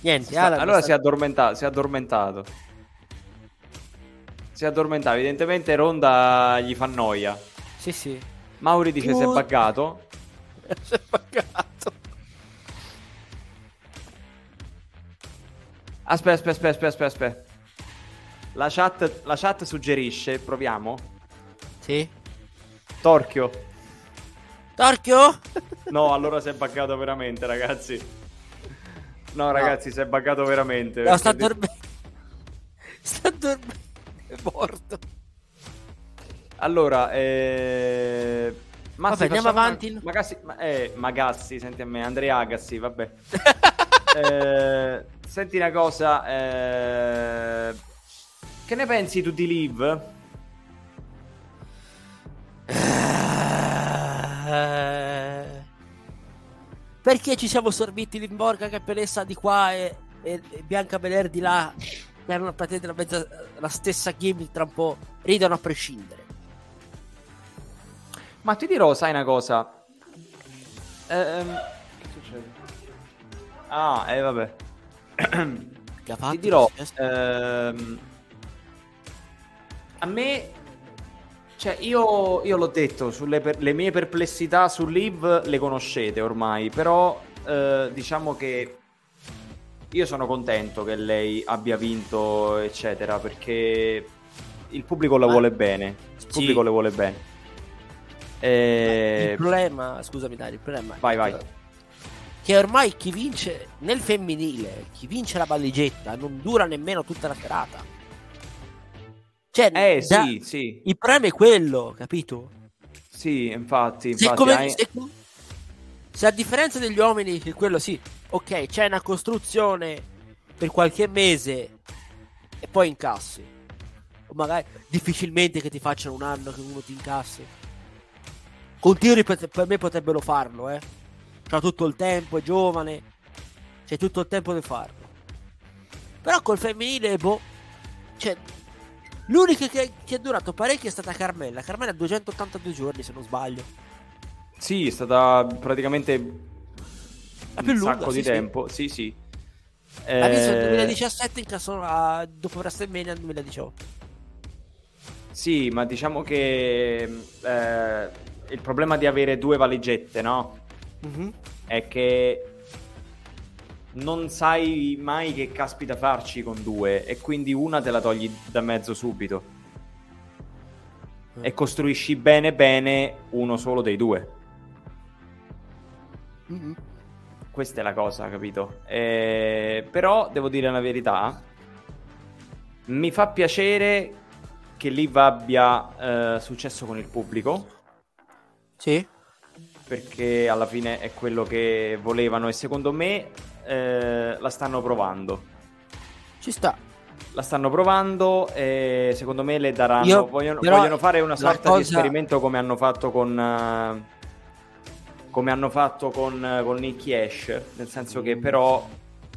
Niente, si sta... Allora si, è addormentato, si è addormentato. Si è addormentato. Evidentemente Ronda gli fa noia. Sì, sì. Mauri dice si è buggato. si è buggato. Aspetta, aspetta, aspetta, aspetta, aspetta. La chat, la chat suggerisce, proviamo? Sì. Torchio. Torchio? No, allora si è buggato veramente, ragazzi. No, no. ragazzi, si è buggato veramente. No, sta dormendo. Sta dormendo. È morto. Allora, eh... Massi, vabbè, andiamo avanti. Una... Magassi, eh, Magassi, senti a me, Andrea Agassi, vabbè. eh, senti una cosa, eh... che ne pensi tu di Liv? Eh... Perché ci siamo sorbiti l'imborga campionessa di qua e, e, e Bianca Belair di là? Che hanno praticamente la, stessa gimmick tra un po'. Ridono a prescindere. Ma ti dirò, sai una cosa? Ehm... Che succede? Ah, e eh, vabbè. che? Ti dirò, ehm, a me, cioè io, io l'ho detto, sulle per, le mie perplessità su Liv le conoscete ormai, però eh, diciamo che io sono contento che lei abbia vinto, eccetera, perché il pubblico la vuole bene. Il pubblico sì. le vuole bene. E... Il problema, scusami Dario, il problema vai, vai che ormai chi vince nel femminile, chi vince la valigetta non dura nemmeno tutta la serata. Cioè, eh, da, sì, sì. Il problema è quello, capito? Sì, infatti. infatti se, come, hai... se, se, a differenza degli uomini, che quello sì, ok, c'è una costruzione per qualche mese e poi incassi. O magari difficilmente che ti facciano un anno che uno ti incassi. Continui per, per me potrebbero farlo, eh ha tutto il tempo, è giovane, c'è tutto il tempo di farlo. Però col femminile, boh, cioè, l'unica che, che, è durato parecchio è stata Carmella. Carmella ha 282 giorni, se non sbaglio. Sì, è stata praticamente la più un lunga, sacco sì, di sì. tempo. Sì, sì. Eh... Adesso nel 2017 incassò a... dopo WrestleMania nel 2018. Sì, ma diciamo che eh, il problema di avere due valigette, no? mm-hmm. è che non sai mai che caspita farci con due e quindi una te la togli da mezzo subito. e costruisci bene bene uno solo dei due. Mm-mm. Questa è la cosa, capito? Eh, però devo dire la verità, mi fa piacere che Liv abbia eh, successo con il pubblico, Sì. perché alla fine è quello che volevano e secondo me eh, la stanno provando. Ci sta. La stanno provando e secondo me le daranno. Io- vogliono, vogliono fare una sorta cosa- di esperimento come hanno fatto con. eh, come hanno fatto con, con Nicky Ash. Nel senso che, però,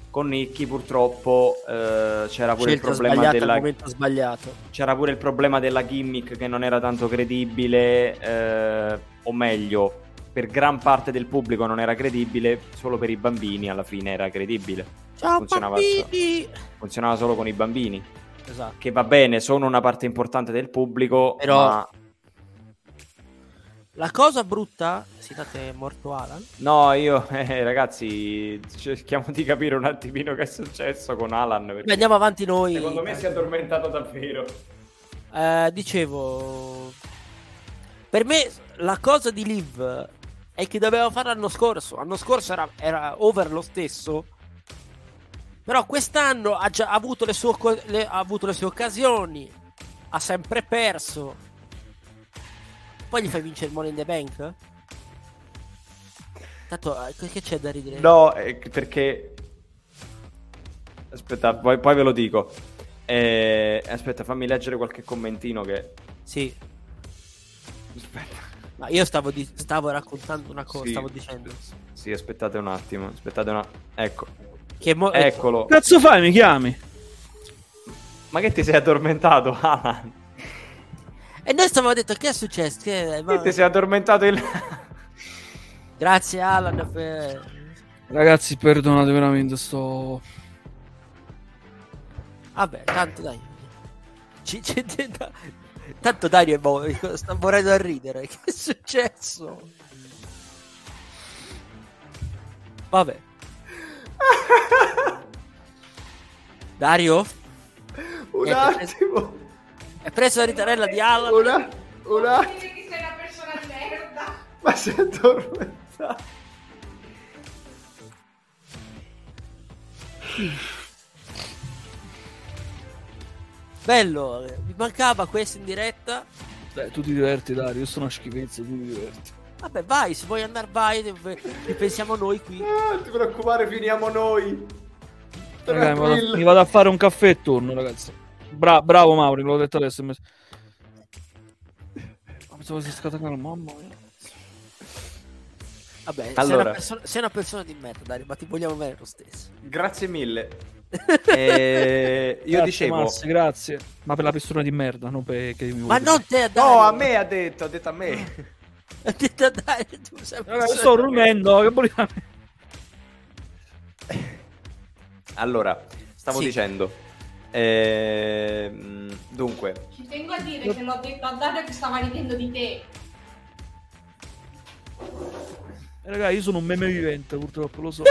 con Nicky purtroppo eh, c'era pure il Scelta problema sbagliata al della. sbagliato. C'era pure il problema della gimmick che non era tanto credibile. eh, o meglio, per gran parte del pubblico non era credibile, solo per i bambini alla fine era credibile. Ciao Funzionava bambini! Funzionava solo con i bambini Esatto. che va bene, sono una parte importante del pubblico, Però- ma La cosa brutta, sì, date morto Alan. no, io eh, ragazzi, cerchiamo di capire un attimino che è successo con Alan, andiamo avanti noi. secondo me si è addormentato davvero. Eh, dicevo, per me la cosa di Liv è che doveva fare l'anno scorso. L'anno scorso era, era over lo stesso. Però quest'anno ha già avuto le sue, le- ha avuto le sue occasioni. Ha sempre perso. Poi gli fai vincere il Money in the Bank? Tanto, eh, che c'è da ridere? No, perché aspetta, poi, poi ve lo dico. Eh, aspetta, fammi leggere qualche commentino che Sì. Ma io stavo, di- stavo raccontando una cosa. Sì. Stavo dicendo Sì, aspettate un attimo, aspettate una Ecco. che mo- Eccolo. Cazzo fai, mi chiami? Ma che ti sei addormentato, Alan? E noi stavamo detto che è successo? Che- ma- Che ti sei addormentato il Grazie Alan per... Ragazzi, perdonate veramente, sto... Vabbè, tanto dai. Ci- ci- Tanto Dario è mo- sta morendo a ridere. Che è successo? Vabbè. Dario? Un Niente, attimo. Hai preso la ritarella di Alan? Una, una... Dire che sei una persona di merda. Ma è addormentato. Bello, eh, mi mancava questo in diretta. Dai, tu ti diverti, Dario, io sono una schifezza, tu ti diverti. Vabbè, vai, se vuoi andare vai, ci pensiamo noi qui. Non ti preoccupare, finiamo noi. Raga, mi, vado a, mi vado a fare un caffè e torno, ragazzi. Bra- bravo Mauri, l'ho detto adesso. Mi... Ah, Pensavo si scatenare, mamma mia. Vabbè, sei, Allora. una persona, sei una persona di merda, Dario, ma ti vogliamo bene lo stesso. Grazie mille. Eh, io Grazie, dicevo... Massi, grazie. Ma per la persona di merda, non per che mi Ma non te, Dario. No, a me ha detto, ha detto a me. Ha detto a Dario, tu sei sto di dormendo, che voleva Allora, stavo Sì. dicendo... ehm, dunque, Ci tengo a dire che l'ho detto a Dario che stava ridendo di te. Eh, Raga, io sono un meme vivente, purtroppo, lo so.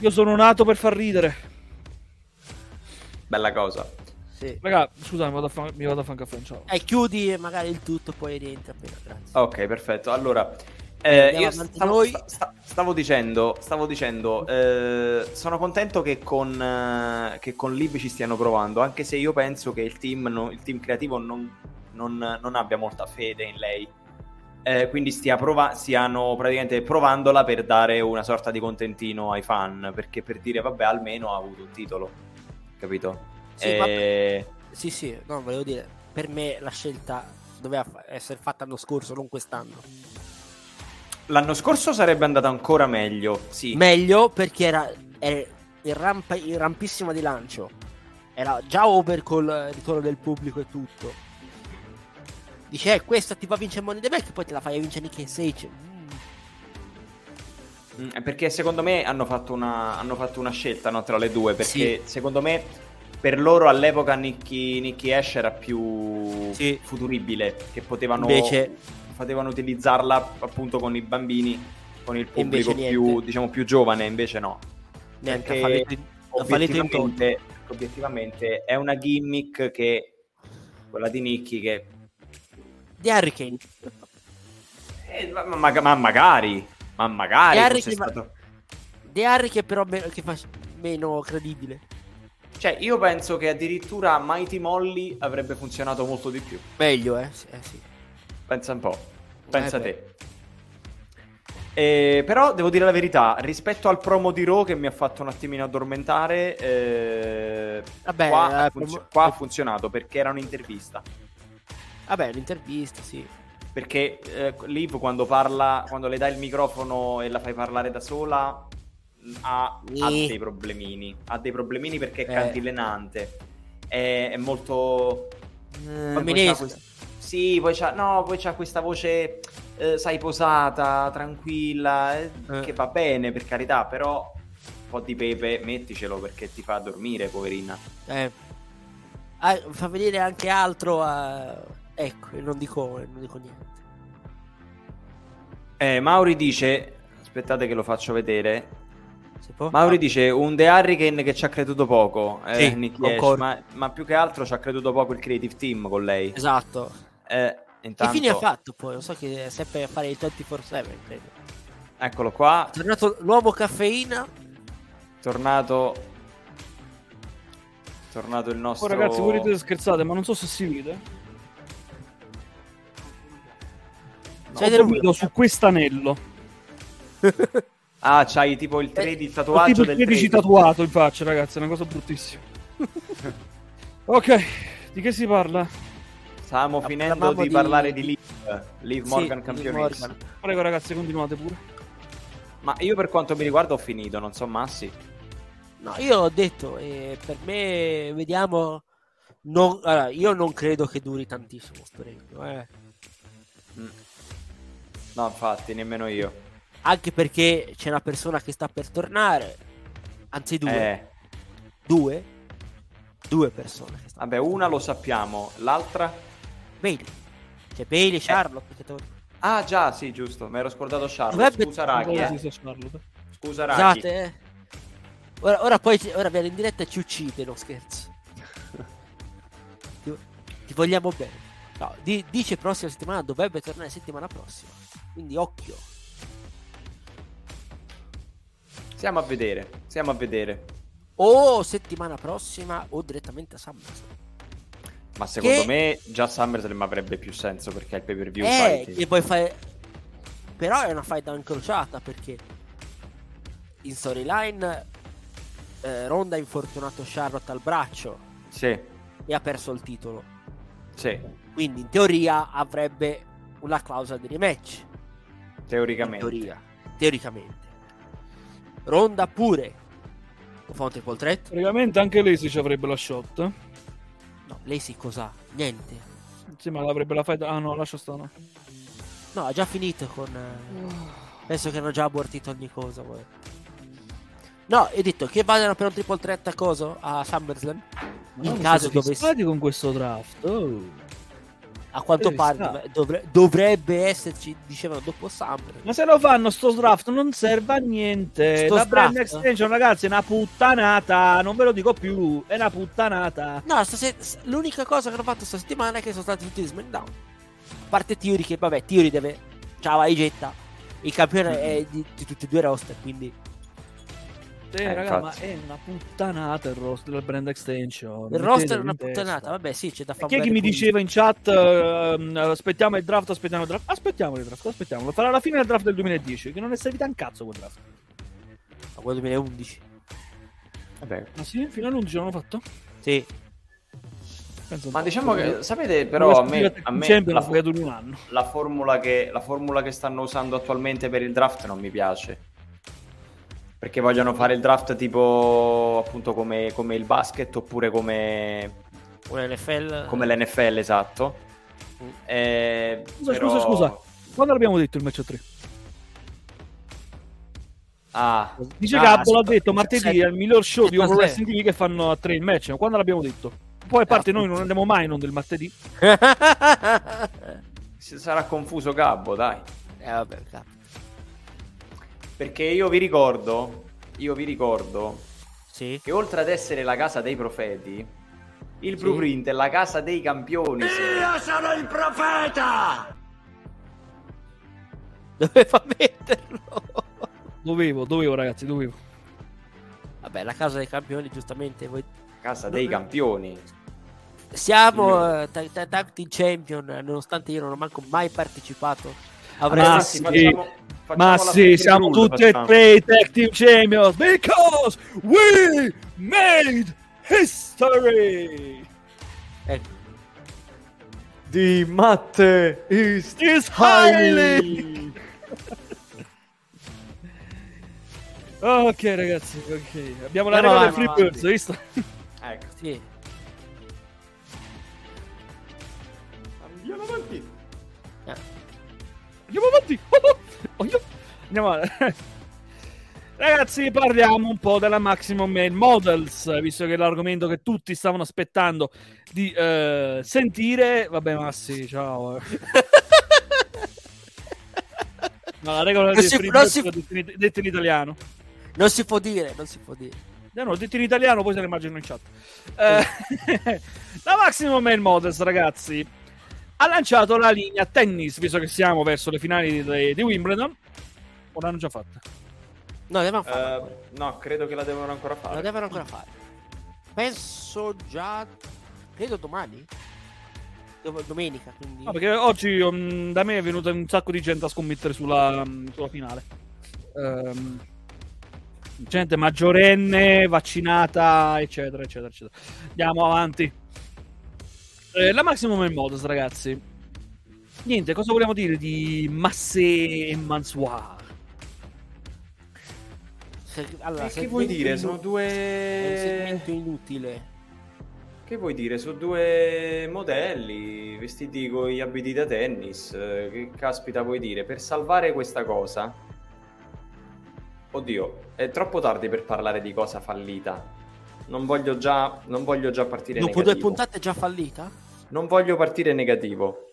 Io sono nato per far ridere. bella cosa. Sì. Raga, scusami, mi vado a fare mi vado a fare un caffè, ciao. E chiudi magari il tutto, poi rientri appena. Grazie. Ok, perfetto. Allora, eh, Andiamo io stavo, stavo dicendo, stavo dicendo eh, sono contento che con, eh, che con Lib ci stiano provando, anche se io penso che il team, no- il team creativo non, non- non abbia molta fede in lei. Eh, quindi stia prova- stiano praticamente provandola per dare una sorta di contentino ai fan, perché per dire vabbè almeno ha avuto un titolo, capito? Sì, ma- Eh, Sì, sì, no, volevo dire, per me la scelta doveva essere fatta l'anno scorso, non quest'anno. L'anno scorso sarebbe andato ancora meglio, sì. Meglio perché era, era in, rampa, in rampissima di lancio. Era già over col ritorno del pubblico e tutto. Dice, eh, questa ti fa vincere Money the Bank, poi te la fai a vincere Nicky Sage. Mm. Mm, Perché secondo me hanno fatto una, hanno fatto una scelta no, tra le due. Perché secondo me per loro all'epoca Nicky, Nicky Ash era più Sì. futuribile. Che potevano, Invece- potevano utilizzarla appunto con i bambini, con il pubblico più, diciamo, più giovane. Invece no. Niente, Perché fallito. Obiettivamente, obiettivamente è una gimmick che quella di Nicky che di Harry Kane. Eh, ma, ma- ma magari, ma magari E Harry Kane- stato... Di Harry che però me- che fa meno credibile. Cioè, io penso che addirittura Mighty Molly avrebbe funzionato molto di più. Meglio, eh? Sì, eh, sì. Pensa un po', pensa Eh te. Eh, però devo dire la verità, rispetto al promo di Raw che mi ha fatto un attimino addormentare, eh, Vabbè, qua, eh, ha funzio- promo- qua ha funzionato perché era un'intervista. Vabbè, l'intervista, sì. Perché eh, Liv quando parla, quando le dai il microfono e la fai parlare da sola, mh, ha, ha dei problemini. Ha dei problemini perché è Eh. cantilenante. È, è molto. Eh, poi Bambinesco. c'ha quest- Sì, poi c'ha, no, poi c'ha questa voce, eh, sai, posata, tranquilla, eh, Eh. che va bene per carità, però un po' di pepe metticelo perché ti fa dormire, poverina. Eh. Ah, fa vedere anche altro a... Ecco, e non dico, non dico niente. Eh, Mauri dice, aspettate che lo faccio vedere? Mauri Ah, dice un The Hurricane che ci ha creduto poco, eh, Sì, Nick Yash, concordo. ma, ma più che altro ci ha creduto poco il creative team con lei. Esatto. Eh, Che intanto, fine ha fatto poi? Non so che è sempre a fare il 24-7, credo. Eccolo qua, È tornato l'uomo caffeina. tornato, tornato il Oh, nostro... ragazzi, voi ridete scherzate, ma non so se si vede. C'hai Ho del dormito su quest'anello. Ah, c'hai tipo il 3D, il Ho tatuaggio tipo il del 13 3D. tatuato in faccia, ragazzi, è una cosa bruttissima. ok, di che si parla? Stavamo Ah, finendo di, di- parlare di Liv, Liv Sì, Morgan campionessa. Prego, ragazzi, continuate pure. Ma io per quanto mi riguarda ho finito, non so Massi. No, io ho detto, eh, per me, vediamo. Non, allora, io non credo che duri tantissimo sto regno, eh. No, infatti, nemmeno io. Anche perché c'è una persona che sta per tornare. Anzi, due. Eh, Due. Due persone. Che vabbè, una lo sappiamo, l'altra... Bailey. C'è Bailey, Charlotte. Che torna. Ah già, sì, giusto, mi ero scordato Charlotte. Dovrebbe- Scusa Raghi, eh. Scusa Raghi. Scusate, eh. Ora, ora poi ora viene in diretta e ci uccide, no scherzo. ti, ti vogliamo bene. No, di- dice prossima settimana, dovrebbe tornare settimana prossima. Quindi occhio. Stiamo a vedere, stiamo a vedere. O settimana prossima o direttamente a SummerSlam. Ma secondo Che- me già SummerSlam avrebbe più senso perché è il pay per view Eh, fight. che poi fai... Però è una fight incrociata perché in storyline eh, Ronda ha infortunato Charlotte al braccio Sì, e ha perso il titolo. sì, Quindi in teoria avrebbe una clausola di rematch. In teoricamente. teoria. Teoricamente. Ronda pure. Lo fa un triple threat? Praticamente anche lei si ci avrebbe la shot. No, lei si cos'ha? Niente. Sì, ma l'avrebbe la fight. Ah no, lascia stare. No, ha già finito con... eh, Penso che hanno già abortito ogni cosa. poi. No, ho detto che vadano per un triple threat a coso? A SummerSlam? In caso dovessi... stati con questo draft. Oh. A quanto Ci pare dovre- dovrebbe esserci, dicevano, dopo Summer. Ma se lo fanno sto draft non serve a niente. Sto La brand extension, ragazzi, è una puttanata. Non ve lo dico più. È una puttanata. No, stase- s- l'unica cosa che hanno fatto sta settimana è che sono stati tutti SmackDown. A parte Theory che, vabbè, Theory deve... Ciao, vai, getta. Il campione è di, di tutti e due i roster, quindi... Eh, Eh, raga, ma è una puttanata il roster del brand extension. Il roster è una puttanata. Vabbè, sì, c'è da fare Chi è che mi diceva in chat ehm, aspettiamo il draft, aspettiamo il draft? Aspettiamo il draft, aspettiamo. Lo farà alla fine del draft del 2010, che non è servito un cazzo quel draft. A quello 2011. Vabbè. Ah sì? Fino all'11 l'hanno fatto? Sì. Penso Ma diciamo che, sapete, però a me, a me la, la formula che, la formula che stanno usando attualmente per il draft non mi piace. Perché vogliono fare il draft tipo appunto come, come il basket oppure come, Un NFL... come l'NFL, esatto. Eh, Scusa, però- scusa, scusa. Quando l'abbiamo detto il match a 3? Ah, Dice ah, Gabbo l'ha detto martedì il miglior show di Over. Wrestling TV che fanno a 3 il match. Ma Quando l'abbiamo detto? Poi a parte noi non andiamo mai non del martedì. si sarà confuso Gabbo, dai. eh, vabbè, capo. Perché io vi ricordo, io vi ricordo Sì. che oltre ad essere la casa dei profeti, Il Sì. blueprint è la casa dei campioni. sì. Io sono il profeta! Doveva metterlo. Dovevo, dovevo, ragazzi, dovevo. Vabbè, la casa dei campioni, giustamente. Voi... Casa dei campioni. Siamo eh, tag, team champion, nonostante io non ho manco mai partecipato. Ma Avresti sì, facciamo- facciamo Ma sì, siamo tutti e tre i tag team champions because we made history. Ecco. Di Matte is Is highly. ok, ragazzi, ok. Abbiamo la regola del free birds, visto? Ecco. Sì. Andiamo avanti. Andiamo avanti. Oh, io- Andiamo avanti. Ragazzi, parliamo un po' della Maximum Male Models, visto che è l'argomento che tutti stavano aspettando di eh, sentire. Vabbè, Massi, ciao. No, la regola Non del si- non si- l'ho detto in, italiano. Non si può dire, non si può dire. No, no, detto in italiano, poi se ne immagino in chat. Eh, la Maximum Male Models, ragazzi, ha lanciato la linea tennis, visto che siamo verso le finali di, di Wimbledon. O l'hanno già fatta? No, devono farlo. Eh, no, credo che la devono ancora fare. Lo devono ancora fare. Penso già. Credo domani. Domenica, quindi. No, perché oggi um, da me è venuta un sacco di gente a scommettere sulla, um, sulla finale. Ehm, gente maggiorenne, vaccinata, eccetera, eccetera, eccetera. Andiamo avanti. Eh, la Maximum Male Models, ragazzi. Niente, cosa vogliamo dire di Massé e Mansoir? Se- allora, Eh, che vuoi dire? Sono È un due... segmento inutile. Che vuoi dire? Sono due modelli vestiti con gli abiti da tennis. Eh, Che caspita vuoi dire? Per salvare questa cosa... Oddio, è troppo tardi per parlare di cosa fallita. Non voglio già, non voglio già partire Dopo due negativo. puntate è già fallita? Non voglio partire negativo.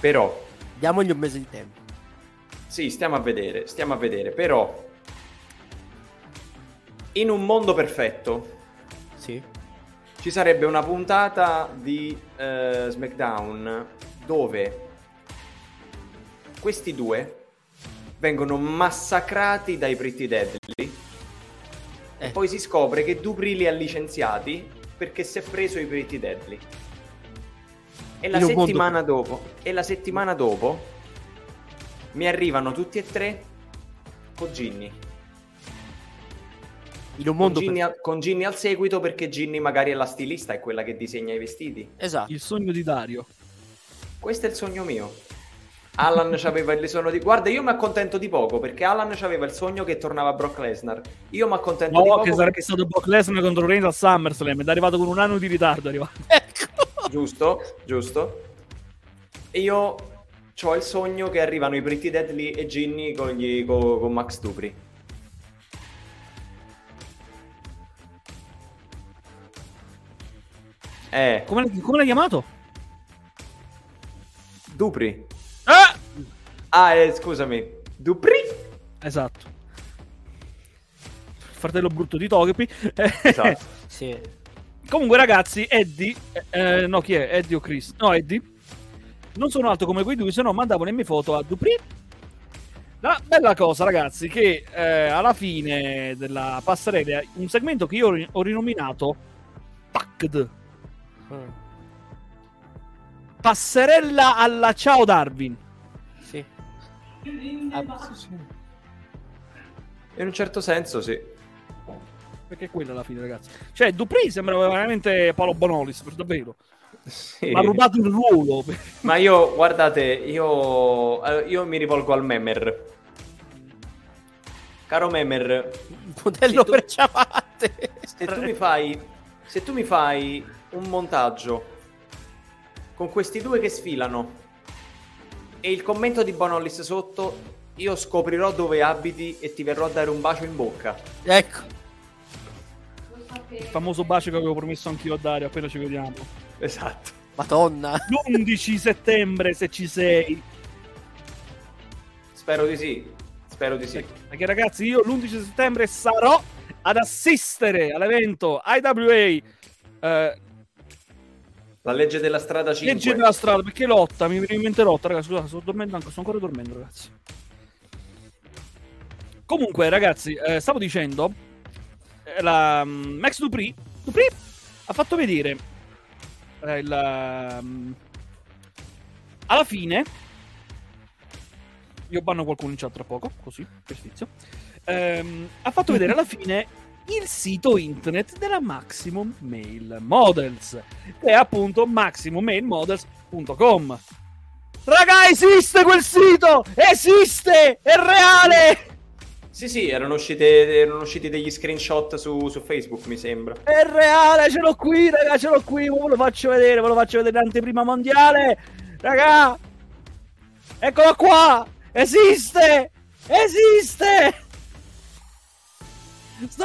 Però, Diamogli un mese di tempo. sì, stiamo a vedere, stiamo a vedere. Però, in un mondo perfetto, Sì. ci sarebbe una puntata di eh, SmackDown dove questi due vengono massacrati dai Pretty Deadly Eh. e poi si scopre che Dupri li ha licenziati perché si è preso i Pretty Deadly. E la settimana dopo, e la settimana dopo mi arrivano tutti e tre con Ginny. In un Con mondo Ginny, per- al, con Ginny al seguito perché Ginny magari è la stilista, è quella che disegna i vestiti. Esatto. Il sogno di Dario. Questo è il sogno mio. Alan c'aveva il sogno di... Guarda, io mi accontento di poco perché Alan c'aveva il sogno che tornava Brock Lesnar. Io mi accontento di No, poco che sarebbe perché... stato Brock Lesnar contro Reigns al SummerSlam ed è arrivato con un anno di ritardo. Arrivato. Ecco. Giusto, giusto. E io ho il sogno che arrivano i Pretty Deadly e Ginny con, gli- co- con Max Dupri. Eh, Come, come l'hai chiamato? Dupri. Ah! Eh, scusami. Dupri? Esatto. Fratello brutto di Togepi. Esatto. Sì. Comunque, ragazzi, Eddie, eh, no, chi è? Eddie o Chris? No, Eddie. Non sono alto come quei due, se no mandavo le mie foto a Dupri. La bella cosa, ragazzi, che eh, alla fine della passerella, un segmento che io ho ri- ho rinominato Packed. Mm. Passerella alla Ciao Darwin. Ah, va. sì, sì. In un certo senso, sì. Perché è quella alla fine, ragazzi. Cioè, Dupri sembrava veramente Paolo Bonolis, per davvero. Sì. Ha rubato il ruolo. Ma io, guardate, io, eh, io mi rivolgo al Memer. Caro Memer, Modello tu- per ciabatte. se tu mi fai, se tu mi fai un montaggio con questi due che sfilano e il commento di Bonollis sotto, io scoprirò dove abiti e ti verrò a dare un bacio in bocca. Ecco. Il famoso bacio che avevo promesso anch'io a Dario appena ci vediamo. Esatto. Madonna. L'11 settembre, se ci sei. Spero di sì. Spero di sì. Perché ragazzi, io l'11 settembre sarò ad assistere all'evento IWA Eh, La legge della strada 5. legge della strada, perché lotta? Mi viene in mente lotta, ragazzi. Scusate, sto dormendo anche, sto ancora dormendo, ragazzi. Comunque, ragazzi, eh, stavo dicendo, eh, la mm, Max Dupri, Dupri ha fatto vedere eh, il, mm, alla fine, io banno qualcuno in chat tra poco, così, per sfizio, ehm, ha fatto vedere alla fine il sito internet della Maximum Mail Models, che è appunto maximummailmodels.com. Raga, esiste quel sito! Esiste! È reale! Sì, sì, erano, uscite, erano usciti degli screenshot su, su Facebook, mi sembra. È reale, ce l'ho qui, raga, ce l'ho qui, ve lo faccio vedere, ve lo faccio vedere l'anteprima mondiale. Raga! Eccolo qua! Esiste! Esiste!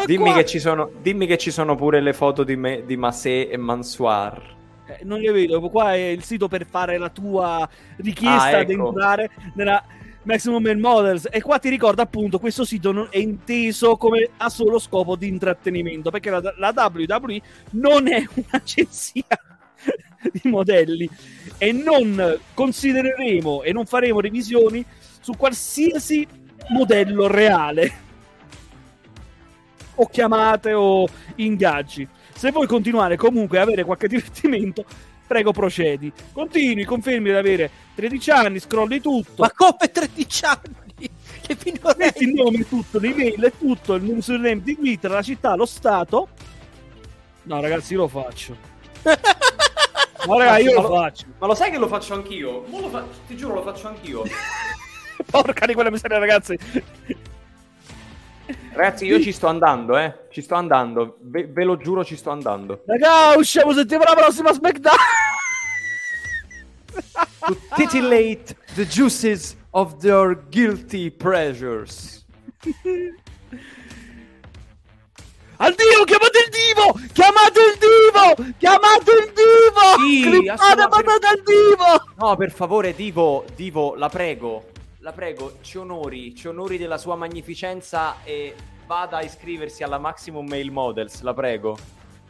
Dimmi che, ci sono, dimmi che ci sono pure le foto di, me, di Massé e Mansoir. Eh, non le vedo, qua è il sito per fare la tua richiesta Ah, ad ecco. entrare nella Maximum Mail Models. E qua ti ricordo appunto questo sito non è inteso come a solo scopo di intrattenimento perché la, la WWE non è un'agenzia di modelli. E non considereremo e non faremo revisioni su qualsiasi modello reale o chiamate o ingaggi. Se vuoi continuare comunque a avere qualche divertimento, prego procedi. Continui, confermi di avere 13 anni, scrolli tutto, Ma come 13 anni? Che metti il minorenni! nome, tutto, l'email e tutto, il username di Twitter, la città, lo stato. No, ragazzi, io lo faccio. No, raga, io lo faccio. Ma lo sai che lo faccio anch'io? Lo fa- ti giuro, lo faccio anch'io. Porca di quella miseria, ragazzi. Ragazzi, io ci sto andando, eh. Ci sto andando. Ve, ve lo giuro, ci sto andando. Raga, usciamo settimana prossima SmackDown. To titillate the juices of their guilty pleasures. Al dio, chiamate il divo! Chiamate il divo! Chiamate il divo! Sì, Clippate assolutamente. al divo! No, per favore, Divo, Divo, la prego. La prego, ci onori, ci onori della sua magnificenza e vada a iscriversi alla Maximum Mail Models, la prego.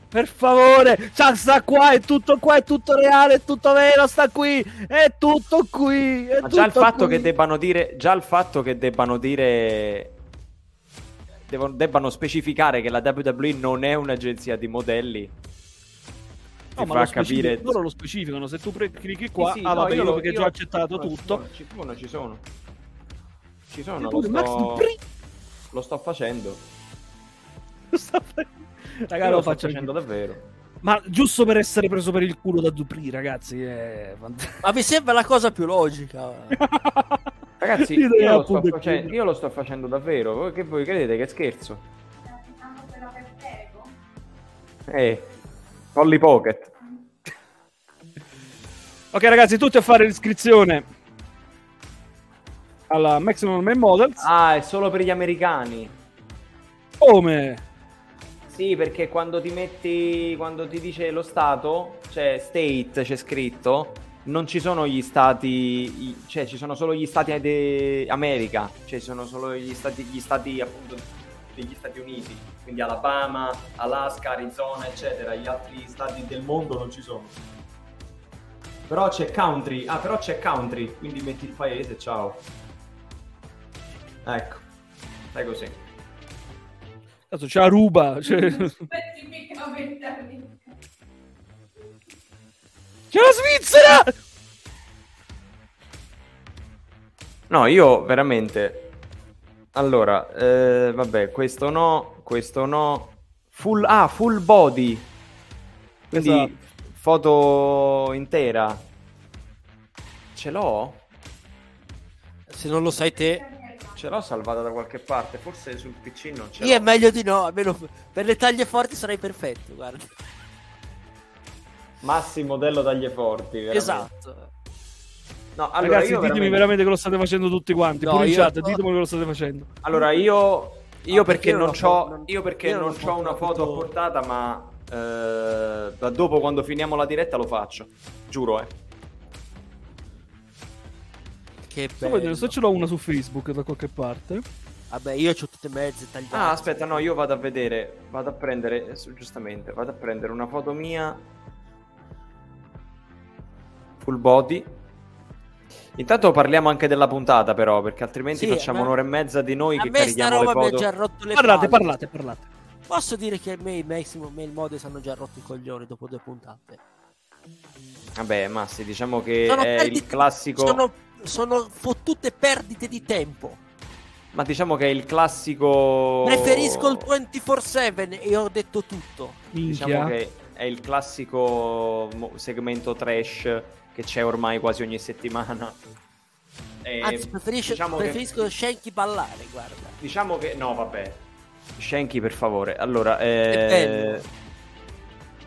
Per favore, sta qua, è tutto qua, è tutto reale, è tutto vero, sta qui, è tutto qui. È Ma già il tutto fatto qui. che debbano dire, già il fatto che debbano dire debbano specificare che la WWE non è un'agenzia di modelli ti No, ma fa capire loro lo specificano. Se tu pre- clicchi qua, Sì, sì, ah, no, vabbè, io, lo- perché io- già ho accettato tutto. Ci sono, ci sono, ci sono. Lo, tu, Max sto, Dupri- lo sto facendo. Raga, lo lo sto faccio facendo anch'io. davvero. Ma giusto per essere preso per il culo da Dupri, ragazzi, è. Ma mi sembra la cosa più logica. Ragazzi, Io io, lo sto facendo, io lo sto facendo davvero. Voi che voi credete che scherzo? Eh, Polly Pocket. Ok, ragazzi, tutti a fare l'iscrizione alla Maximum Man Models. Ah, è solo per gli americani. Come? Sì, perché quando ti metti, quando ti dice lo stato, cioè state c'è scritto, non ci sono gli stati, cioè ci sono solo gli stati di America, cioè ci sono solo gli stati, gli stati appunto degli Stati Uniti, quindi Alabama, Alaska, Arizona, eccetera, gli altri stati del mondo non ci sono. Però c'è country, ah però c'è country, quindi metti il paese, ciao. Ecco, fai così. Cazzo, c'è Aruba, c'è, c'è la Svizzera! No, io veramente. Allora, eh, vabbè, questo no, questo no. Full, ah, full body. Quindi Esatto. foto intera. Ce l'ho? Se non lo sai te, Ce l'ho salvata da qualche parte. Forse sul PC non ce io è l'ho. meglio di no. Almeno per le taglie forti sarai perfetto. Guarda. Massi modello taglie forti. veramente. Esatto. No, allora Ragazzi, io ditemi veramente... che lo state facendo tutti quanti. No, io- chat, ditemi che lo state facendo. Allora io. Io Ah, perché perché io non ho- non- Io perché io non non ho c'ho una foto a portata, ma. eh, da dopo quando finiamo la diretta lo faccio. Giuro, eh. Che Sto vedendo bello. se ce l'ho una su Facebook da qualche parte. Vabbè, io ho tutte mezze tagliate. Ah, aspetta, no, io vado a vedere, vado a prendere, eh, giustamente, vado a prendere una foto mia full body. Intanto parliamo anche della puntata però, perché altrimenti Sì, facciamo ma- un'ora e mezza di noi A che me sta carichiamo le roba mi ha foto. già rotto le Parlate, palle. parlate, parlate. Posso dire che a me i Maximum Mail Models hanno già rotto i coglioni dopo due puntate. Vabbè, Massi, diciamo che Sono è il classico Sono, sono fottute perdite di tempo. Ma diciamo che è il classico Preferisco il 24-7 e ho detto tutto. Minchia. Diciamo che è il classico segmento trash che c'è ormai quasi ogni settimana. E Anzi, preferisco, diciamo che- preferisco Shanky ballare, guarda. Diciamo che no, vabbè. Shanky, per favore. Allora, eh,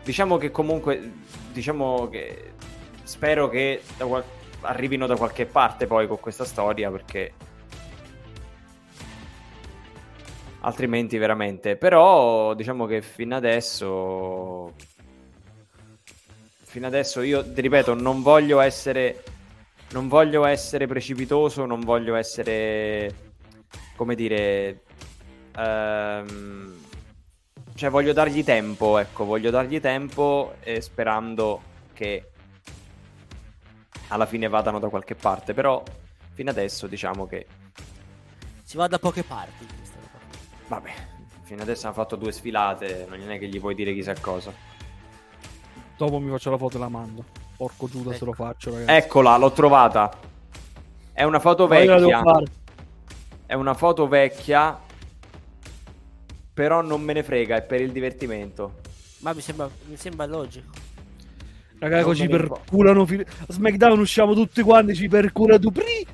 diciamo che comunque, diciamo che spero che da qual- arrivino da qualche parte poi con questa storia perché altrimenti veramente. Però diciamo che fino adesso, fino adesso io ti ripeto, non voglio essere, non voglio essere precipitoso, non voglio essere, come dire, ehm, cioè voglio dargli tempo, ecco, voglio dargli tempo e sperando che alla fine vadano da qualche parte, però fino adesso diciamo che Si va da poche parti. Vabbè, fino adesso hanno fatto due sfilate, non è che gli puoi dire chissà cosa. Dopo mi faccio la foto e la mando. Porco Giuda se Ecco. lo faccio, ragazzi. Eccola, l'ho trovata. È una foto vecchia. È una foto vecchia. Però non me ne frega, è per il divertimento. Ma mi sembra, mi sembra logico. Raga, Non così me ne perculano. fi- A SmackDown usciamo tutti quanti, ci percula Dupri.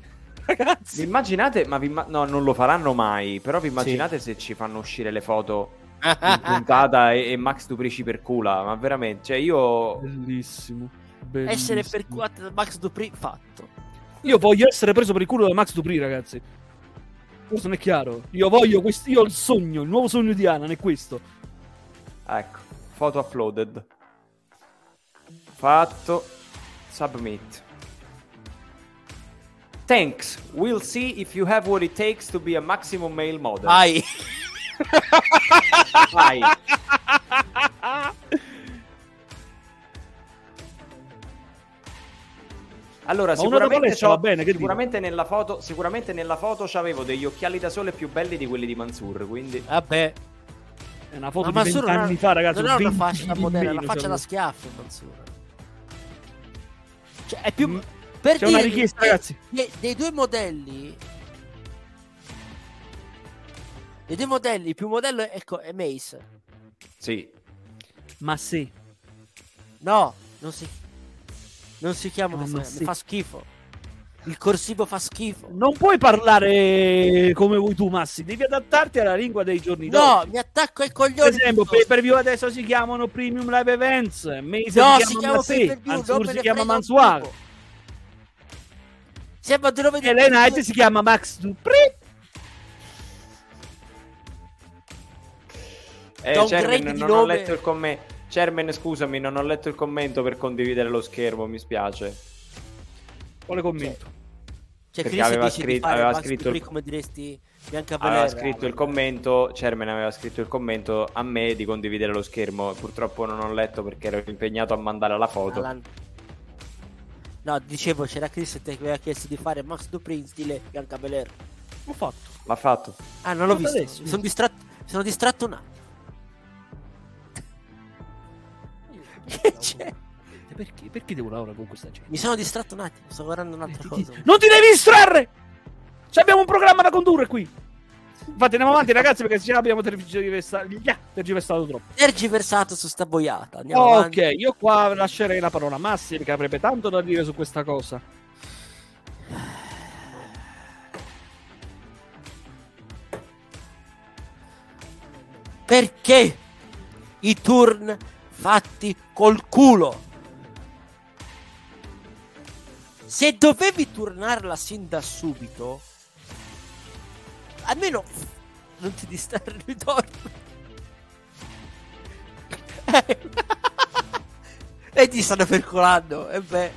Vi Ragazzi. immaginate, ma vi imma- no, non lo faranno mai. Però vi immaginate se ci fanno uscire le foto in puntata e, e Max Duprici per cula? Ma veramente, cioè io. Bellissimo. Essere Bellissimo. percuato da Max Dupri, fatto. Io voglio essere preso per il culo da Max Dupri, ragazzi. Questo non è chiaro. Io voglio questo. Io ho il sogno, il nuovo sogno di Anan è questo. Ecco, foto uploaded. Fatto. Submit. Thanks. We'll see if you have what it takes to be a maximum male model. Vai. Vai. Allora, Ma sicuramente, c'ho- va bene, che sicuramente nella foto, sicuramente nella foto c'avevo degli occhiali da sole più belli di quelli di Mansur, quindi Vabbè. È una foto Ma di Mansur 20 non anni ha- fa, ragazzi. Non è una 20 faccia da modello, una faccia cioè, da schiaffo, Mansur. Cioè, è più... Mm. Per C'è una richiesta, che- ragazzi. che dei due modelli... Dei due modelli, il più modello è, ecco, è Mace. sì. Ma sì. No, non si... Non si chiama ma mi fa schifo. Il corsivo fa schifo. Non puoi parlare come vuoi tu, Massi. Devi adattarti alla lingua dei giorni No, d'oggi. mi attacco ai Per coglioni. esempio, piuttosto. pay per view adesso si chiamano Premium Live Events. Mace No, si si chiama pay per view, Mansur si chiama Mansuar. Sembra di nome di E Night si chiama Max Dupri. Eh, Chairman, di non ho nome. letto il commento. Chairman, scusami, non ho letto il commento per condividere lo schermo, mi spiace. Quale commento? Cioè, Chris aveva dice di scritto- fare aveva Max scritto il- come diresti Bianca Aveva Belair. scritto il commento, Chairman aveva scritto il commento a me di condividere lo schermo. Purtroppo non ho letto perché ero impegnato a mandare la foto. Alan. No, dicevo, c'era Chris che aveva chiesto di fare Max Dupri in stile Bianca Belair. Ho fatto. L'ha fatto. Ah, non l'ho visto. adesso. Mi sono distratto, mi sono distratto un attimo. Che c'è? Perché, perché devo lavorare con questa gente? Mi sono distratto un attimo, sto guardando un'altra cosa. Non ti devi distrarre! Ci abbiamo un programma da condurre qui. Infatti andiamo avanti ragazzi perché già abbiamo tergiversato, yeah, tergiversato troppo. Tergiversato su sta boiata. Andiamo avanti. Ok, io qua lascerei la parola a Massi che avrebbe tanto da dire su questa cosa. Perché i turn fatti col culo? Se dovevi turnarla sin da subito, almeno non ti distrarre il ritorno. e ti stanno percolando. E beh,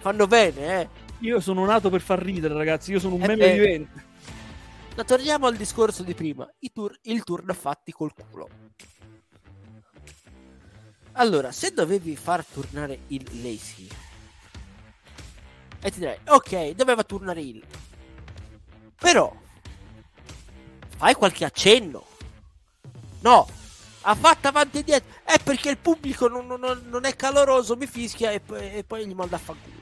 fanno bene, eh. Io sono nato per far ridere ragazzi, io sono un Eh meme beh. vivente. Ma torniamo al discorso di prima. I tour, il turn fatti col culo. Allora, se dovevi far tornare il Lazy e ti direi, ok, doveva tornare il. Però, fai qualche accenno. No, ha fatto avanti e dietro. È perché il pubblico non, non- non è caloroso, mi fischia e poi, e poi gli manda a fanculo.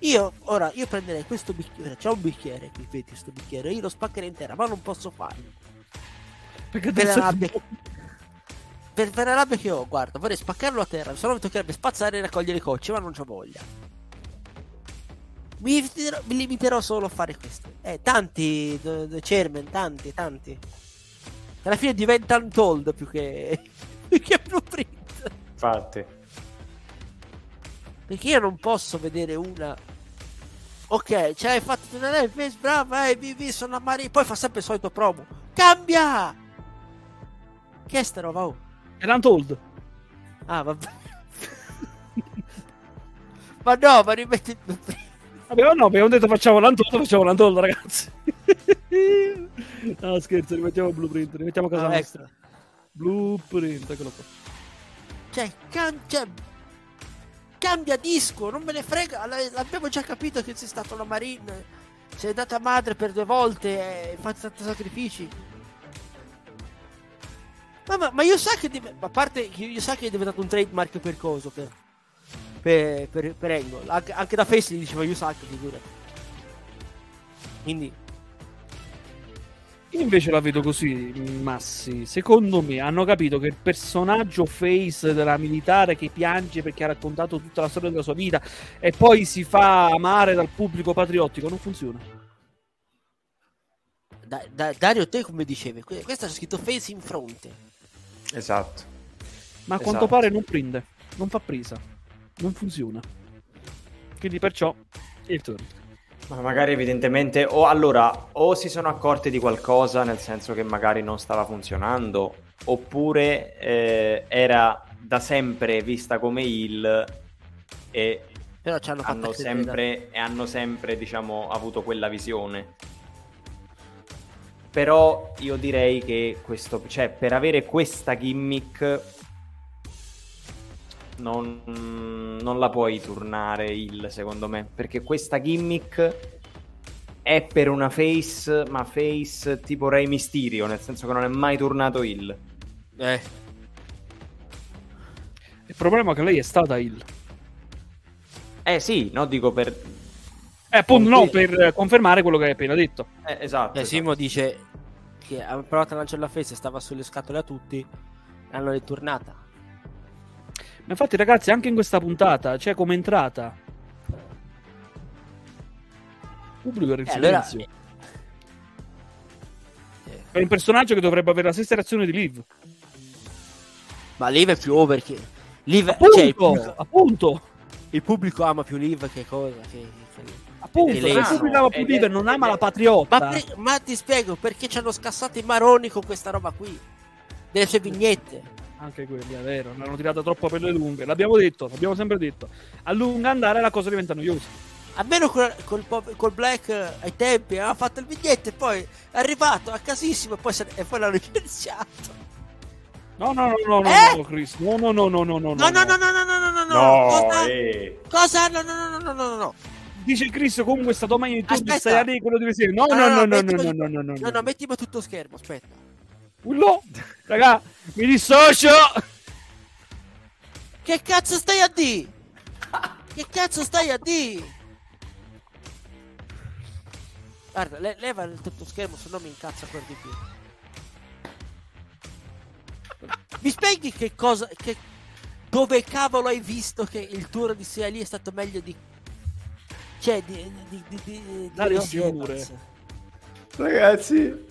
Io, ora, io prenderei questo bicchiere, c'è un bicchiere qui, vedi questo bicchiere, io lo spaccherei intera, ma non posso farlo. Perché Per la rabbia che... Per, per la rabbia che ho, guarda, vorrei spaccarlo a terra, se no mi toccherebbe spazzare e raccogliere cocce, ma non c'ho voglia. Mi limiterò, mi limiterò solo a fare questo. Eh, tanti, the chairman, tanti, tanti. Alla fine diventa untold più che... più che blueprint. Infatti. Perché io non posso vedere una. Ok, ce l'hai fatto tornare il face, brava, eh, vivi, sono a Mari. Poi fa sempre il solito promo. Cambia! Che è sta roba? Oh? Era Untold. Ah, vabbè. ma no, ma rimetti il blueprint. Vabbè, ma no, abbiamo detto facciamo l'Untold, facciamo l'Untold, ragazzi. no, scherzo, rimettiamo il blueprint, rimettiamo a casa Ah, nostra. ecco. Blueprint, eccolo qua. Cioè, cam- cioè, cambia disco, non me ne frega. L'abbiamo già capito che sei stato la Marine. Sei andata madre per due volte e hai fatto tanti sacrifici. Ma, ma, ma io sa che div- a parte io sa che è diventato un trademark per coso per per, per, per Angle. Anche, anche da Face gli diceva io sa che figura. Quindi Io invece la vedo così, Massi. Secondo me hanno capito che il personaggio face della militare che piange perché ha raccontato tutta la storia della sua vita e poi si fa amare dal pubblico patriottico non funziona. da, da- Dario te come dicevi, que- questo c'è scritto Face in fronte. Esatto. Ma a Esatto. quanto pare non prende, non fa presa, non funziona. Quindi perciò il turno. Ma magari evidentemente o allora o si sono accorti di qualcosa nel senso che magari non stava funzionando oppure eh, era da sempre vista come il e Però ci hanno sempre, e hanno sempre diciamo avuto quella visione però io direi che questo cioè per avere questa gimmick non, non la puoi turnare il secondo me. Perché questa gimmick è per una face ma face tipo Rey Mysterio nel senso che non è mai turnato il Eh, Il problema è che lei è stata il. eh sì no dico per Eh, appunto, no, per confermare quello che hai appena detto. eh, esatto, eh, esatto. Simo dice che ha provato a lanciare la Face e stava sulle scatole a tutti. L'hanno ritornata. Ma infatti, ragazzi, anche in questa puntata c'è come entrata. Il pubblico era in Eh, allora, silenzio. eh, È un personaggio che dovrebbe avere la stessa reazione di Liv. ma Liv è più over che. Liv, Appunto, cioè, il, pubblico, appunto, il pubblico ama più Liv che cosa. Che, che- appunto. E Se lei- Liv è- e non ama la patriotta. Ma, per- ma ti spiego perché ci hanno scassato i maroni con questa roba qui. Delle sue vignette. Anche quelli, è vero, l'hanno tirata troppo per le lunghe. L'abbiamo detto, l'abbiamo sempre detto. A lungo andare la cosa diventa noiosa. Almeno col, col, col Black eh, ai tempi aveva fatto il vignette e poi è arrivato a casissimo e poi, se- e poi l'hanno licenziato. No, no, no, no, no, Eh? no, Chris. No, no, no, no, no, no. No, no, no, no, no, no, no, no, no. no Cosa? eh. Cosa? No, no, no, no, no, no, no. Dice Chris comunque sta domani Aspetta. stai a lì quello deve essere. No, no, no, no, no, no, no, no, no. No, no, mettimi tutto schermo, aspetta. No, raga, mi dissocio. Che cazzo stai a di? Che cazzo stai a di? Guarda, le- leva il tutto schermo, se no mi incazza ancora di più. Mi spieghi che cosa. Che, dove cavolo hai visto che il tour di Sia lì è stato meglio di. Cioè, di. di. di. di, di Fiore. Evans? ragazzi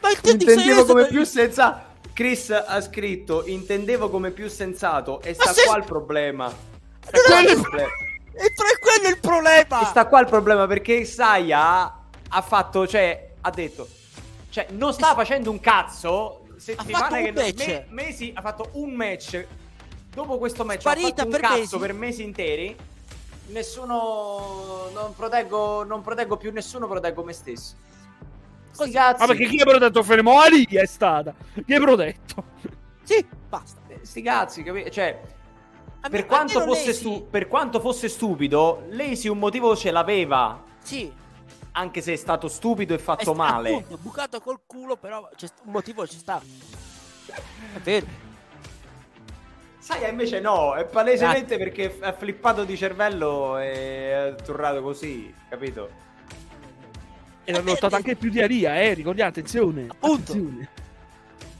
Ma il Sia intendevo come più sensato Chris ha scritto intendevo come più sensato e sta se- qua il problema sta Non qua è- il problema E tra quello è il problema! E sta qua il problema perché Saya ha fatto, cioè, ha detto, cioè, non sta facendo un cazzo. un che match. me- mesi ha fatto un match. Dopo questo match Sparita ha fatto un per cazzo mesi. per mesi interi. Nessuno. Non proteggo, non proteggo più nessuno, proteggo me stesso. Sti cazzi. Ma perché chi ha protetto Fermo? Ali è stata. Chi hai protetto? Sì, basta. Eh, Sti cazzi, capi- Cioè, A per me- quanto, fosse stu- per quanto fosse stupido, lei sì un motivo ce l'aveva. Sì, Anche se è stato stupido e è fatto sta- male. appunto, bucato col culo, però c'è st- un motivo ci sta. È vero. Sai, invece no, è palesemente perché è flippato di cervello e è turrato così, capito? E l'hanno lottato anche più di Aria, eh. Ricordiamo, attenzione. Appunto. Attenzione.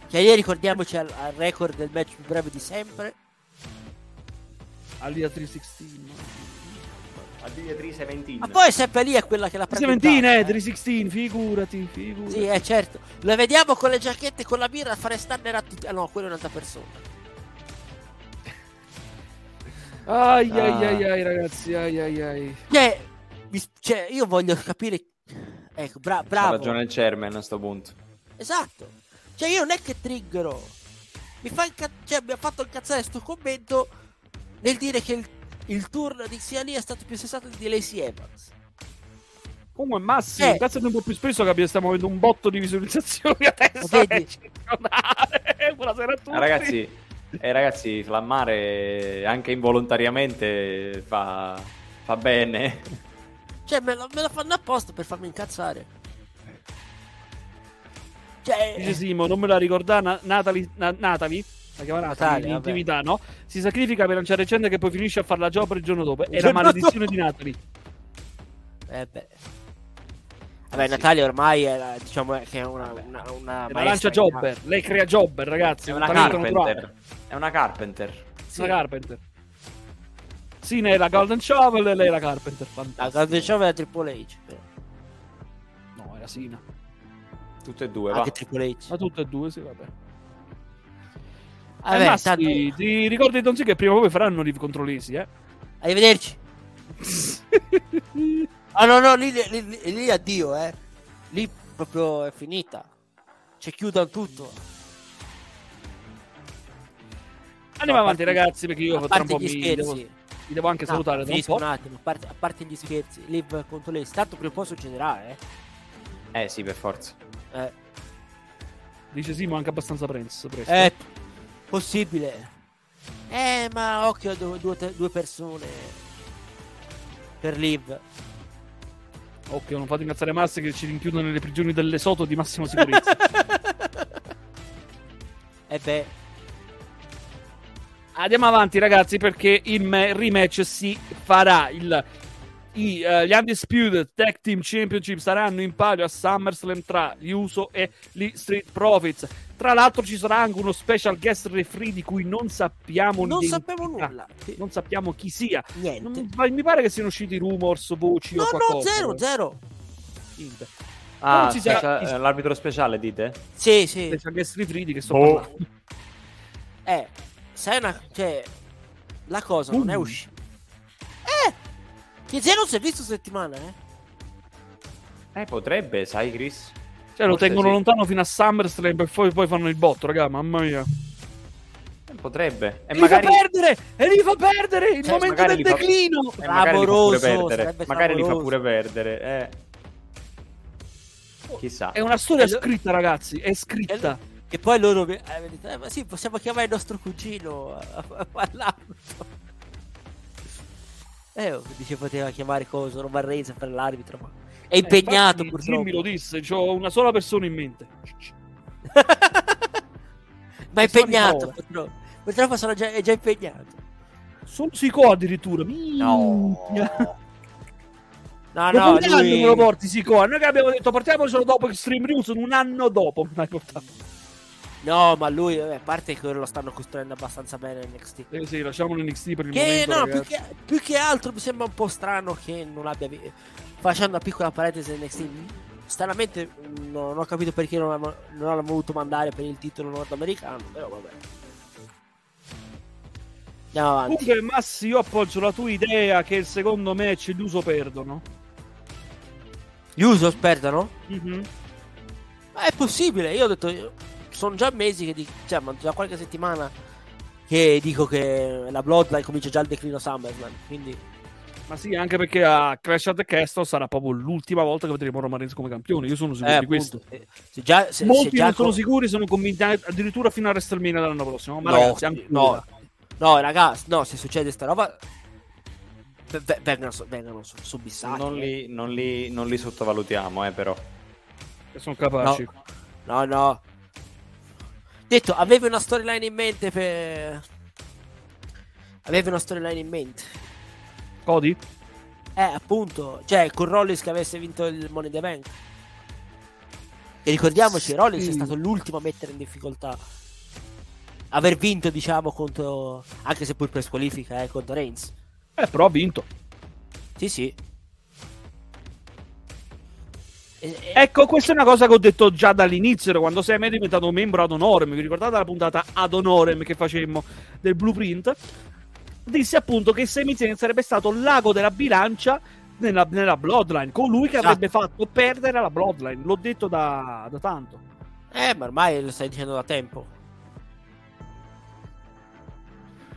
Che ieri ricordiamoci al, al record del match più breve di sempre. Alia 316. Addio 317. Ma poi sempre lì è quella che la prende. 17, in eh, braccio, 316, figurati, figurati. Sì, eh, certo. Lo vediamo con le giacchette e con la birra a fare stunner a tutti. Ah no, quello è un'altra persona. Ai Ah. ai ai ai ragazzi, ai ai ai. Cioè, cioè, io voglio capire. Ecco, bra- Ha bravo. ragione il chairman a sto punto. Esatto. Cioè, io non è che triggero. Mi, fa inca- cioè, mi ha fatto incazzare sto commento nel dire che il, il turno di Xia Li è stato più sensato di Lacey Evans. Comunque Massimo, Eh. cazzo un po' più spesso che abbiamo- stiamo avendo un botto di visualizzazioni adesso. Buonasera a tutti. Ah, ragazzi, eh, ragazzi, flammare anche involontariamente fa, fa bene. Cioè, me lo, me lo fanno apposta per farmi incazzare. Cioè, Dice Simo, non me la ricorda Na- Natalie, Na- Natalie, la chiama Natalie, vabbè. l'intimità, no? Si sacrifica per lanciare Cende che poi finisce a fare la job il giorno dopo. È la maledizione di Natalie. eh beh. Vabbè, Natalia ormai è, la- diciamo, è che è una, una, una È la lancia in jobber. Lei crea jobber, ragazzi. È un una. Carpenter. È una Carpenter. Una Carpenter. Sina è la Golden Shovel e lei è la Carpenter. La Fantastico. Golden Show è la Triple H. però. No, era Sina. Tutte e due, va. Anche Triple H. Ma tutte e due, sì, vabbè. Vabbè, eh, Massi, tanto- ti ricordi Don sì che prima o poi faranno Live contro Lesi, eh? Arrivederci. Ah no, no, lì, lì, lì- lì addio, eh. Lì proprio è finita. Cioè chiudono tutto. Andiamo No, avanti, ragazzi, perché io tra un po' gli mi scherzi. devo, mi devo anche No, salutare tra un po'. un attimo, a parte, a parte gli scherzi, Liv contro lei, tanto prima o poi succederà, eh. Eh sì, per forza. Eh, Dice Simo anche abbastanza presto. presto. è possibile. Eh, ma occhio a due, due- due persone per Liv. Occhio, non fate incazzare Massi che ci rinchiudono nelle prigioni delle Soto di massima sicurezza. E beh, Andiamo avanti, ragazzi, perché il rematch si farà. Il, i, eh, gli Undisputed Tag Team Championship saranno in palio a SummerSlam tra gli Uso e gli Street Profits. Tra l'altro, ci sarà anche uno special guest referee di cui non sappiamo non sappiamo nulla. Non sappiamo chi sia. Niente. Non- mi pare che siano usciti rumors, voci No, o no, qualcosa. zero, zero. Niente. Ah, Non si sa- specia- eh, l'arbitro speciale, dite? Sì, sì. Special guest referee di che sto Oh. parlando. Eh, sai una... Cioè, la cosa non è Uh. uscita. Eh! Che zero si è visto settimana, eh? Eh, potrebbe, sai, Chris? Cioè, lo tengono sì. lontano fino a SummerSlam e poi, poi fanno il botto, raga. Mamma mia. Eh, Potrebbe. E E magari... li fa perdere! E li fa perdere! Il Cioè, momento del fa- declino! eh, magari li fa perdere. sarebbe Magari li fa pure perdere, eh. Chissà. È una storia E lo- scritta, ragazzi. È scritta. E poi loro eh, eh, sì, possiamo chiamare il nostro cugino a, a parlarlo. Eh, oh, dice poteva chiamare cosa, Roman Reigns a fare l'arbitro, ma è impegnato Eh, infatti, purtroppo. Jimmy lo disse, ho una sola persona in mente. ma è impegnato, purtroppo. Purtroppo sono già, è già impegnato. Sono Sico addirittura. No. No, no, un anno me lo lui... porti Sico. Noi che abbiamo detto portiamocelo dopo Extreme News, un anno dopo me l'hai portato. No, ma lui, eh, a parte che lo stanno costruendo abbastanza bene NXT. Eh sì, lasciamo l'NXT per il Che momento, no, più che, più che altro mi sembra un po' strano che non abbia facendo una piccola parentesi NXT. Stranamente mh, non ho capito perché non hanno, non hanno voluto mandare per il titolo nordamericano, però vabbè. Andiamo avanti. Comunque, Massi, io appoggio la tua idea che il secondo match gli uso perdono. Gli Usos perdono? Mhm. Ma è possibile, io ho detto, sono già mesi che dico, cioè, ma già qualche settimana che dico che la Bloodline comincia già il declino SummerSlam, quindi Ma sì, anche perché a Crash at the Castle sarà proprio l'ultima volta che vedremo Roman Reigns come campione. Io sono sicuro Eh, di questo. appunto, se- se già, se, Molti se già non sono con- sicuri, sono convinti addirittura fino a WrestleMania dell'anno prossimo. Ma No, ragazzi, ancora. no, no, ragazzi, no, se succede sta roba v- v- vengono, so- vengono su- subissati. Non eh. li, non li- non li sottovalutiamo, eh, però. che sono capaci. No, no. Detto, avevi una storyline in mente per... Avevi una storyline in mente. Cody? Eh, appunto, cioè, con Rollins che avesse vinto il Money in the Bank. E ricordiamoci, Rollins è Sì. stato l'ultimo a mettere in difficoltà. Aver vinto, diciamo, contro... Anche se pur per squalifica, eh, contro Reigns. Eh, però ha vinto. Sì, sì. E- e- Ecco, questa è una cosa che ho detto già dall'inizio, quando Sam è diventato membro ad honorem. Vi ricordate la puntata ad honorem che facemmo del blueprint? Dissi appunto che Sami Zayn sarebbe stato l'ago della bilancia nella, nella Bloodline, colui che Esatto. avrebbe fatto perdere la Bloodline. L'ho detto da, da tanto. Eh, ma ormai lo stai dicendo da tempo.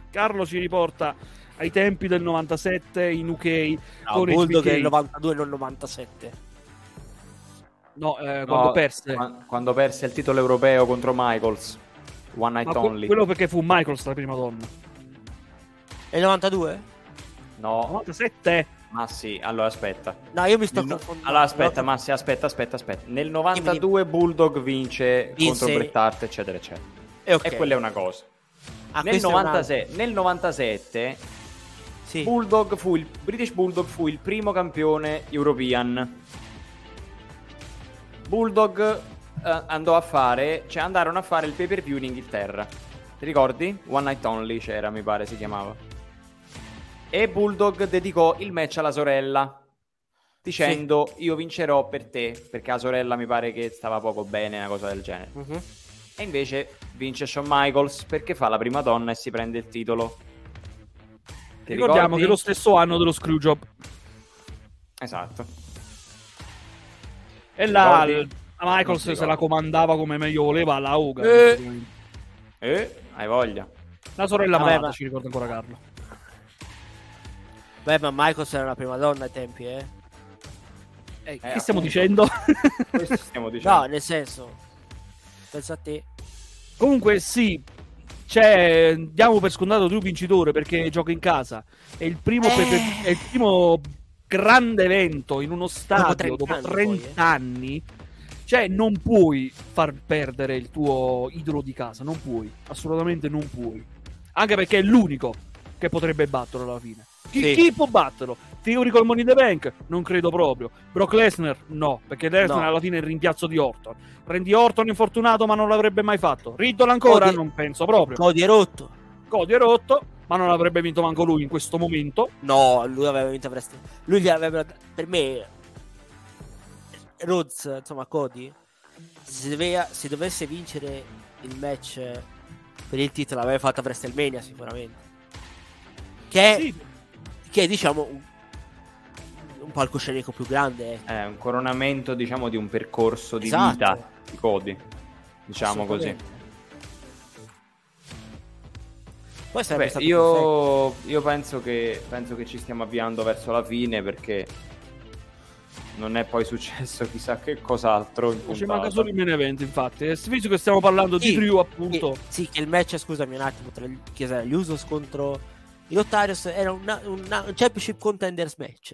Carlo ci riporta ai tempi del 97 in UK No, con Bulldog il 92, non 97. No, eh, No, quando perse. qua- Quando perse il titolo europeo contro Michaels. One Ma Night que- Only. quello perché fu Michaels la prima donna. È il 92? No, 97? ma sì, allora aspetta. No, io mi sto No, confondendo. Allora aspetta, No, Massi, aspetta, aspetta, aspetta. Nel 92 Bulldog vince, Vinse- contro Bret Hart, eccetera, eccetera. eh, ok. E quella è una cosa. Ah, nel, questo è un 97, nel 97 altro. Sì. Bulldog fu il British Bulldog fu il primo campione European. Bulldog eh, andò a fare, cioè andarono a fare il pay-per-view in Inghilterra. Ti ricordi? One Night Only c'era, mi pare si chiamava. E Bulldog dedicò il match alla sorella dicendo "Io vincerò per te", perché la sorella mi pare che stava poco bene, una cosa del genere. Mhm. E invece vince Shawn Michaels perché fa la prima donna e si prende il titolo. Ti Ricordiamo ricordi? che è lo stesso anno dello Screwjob. Esatto. E là il- Michaels se la comandava come meglio voleva alla Uga. Eh. Eh, hai voglia. La sorella Vabbè, malata, ma- ci ricorda ancora Carlo. Beh, ma Michaels era la prima donna ai tempi, eh. Eh, che appunto. stiamo dicendo? Questo stiamo dicendo. No, nel senso. Pensa a te. Comunque sì, c'è, diamo per scontato tu vincitore perché gioca in casa. È il primo, Eh. per- è il primo grande evento in uno stadio 30 dopo anni 30 poi, eh. anni. Cioè, non puoi far perdere il tuo idolo di casa, non puoi, assolutamente non puoi. Anche perché è l'unico che potrebbe batterlo alla fine. Chi, Sì. chi può batterlo? Theory col Money in the Bank? Non credo proprio. Brock Lesnar? No, perché Lesnar No. alla fine è il rimpiazzo di Orton. Prendi Orton infortunato, ma non l'avrebbe mai fatto. Riddle ancora? Cody- Non penso proprio. Cody è rotto. Cody è rotto, ma non avrebbe vinto manco lui in questo momento. No, lui aveva vinto presto. Lui gli aveva. Per me. Rhodes, insomma, Cody. Se, doveva- se dovesse vincere il match per il titolo, avrebbe fatto a WrestleMania sicuramente. Che è, Sì, che è, diciamo, un, un palcoscenico più grande. eh. È un coronamento, diciamo, di un percorso di Esatto. vita di Cody. Diciamo così. Poi sarebbe Beh, stato io, io penso, che, penso che ci stiamo avviando verso la fine perché non è poi successo chissà che cos'altro. In ci manca solo il main event, infatti. Visto che stiamo parlando di Sì, Drew, appunto. Che- sì, che il match, scusami un attimo, tra gli, che era, gli Usos contro i Lotarios era una- una- un championship contenders match.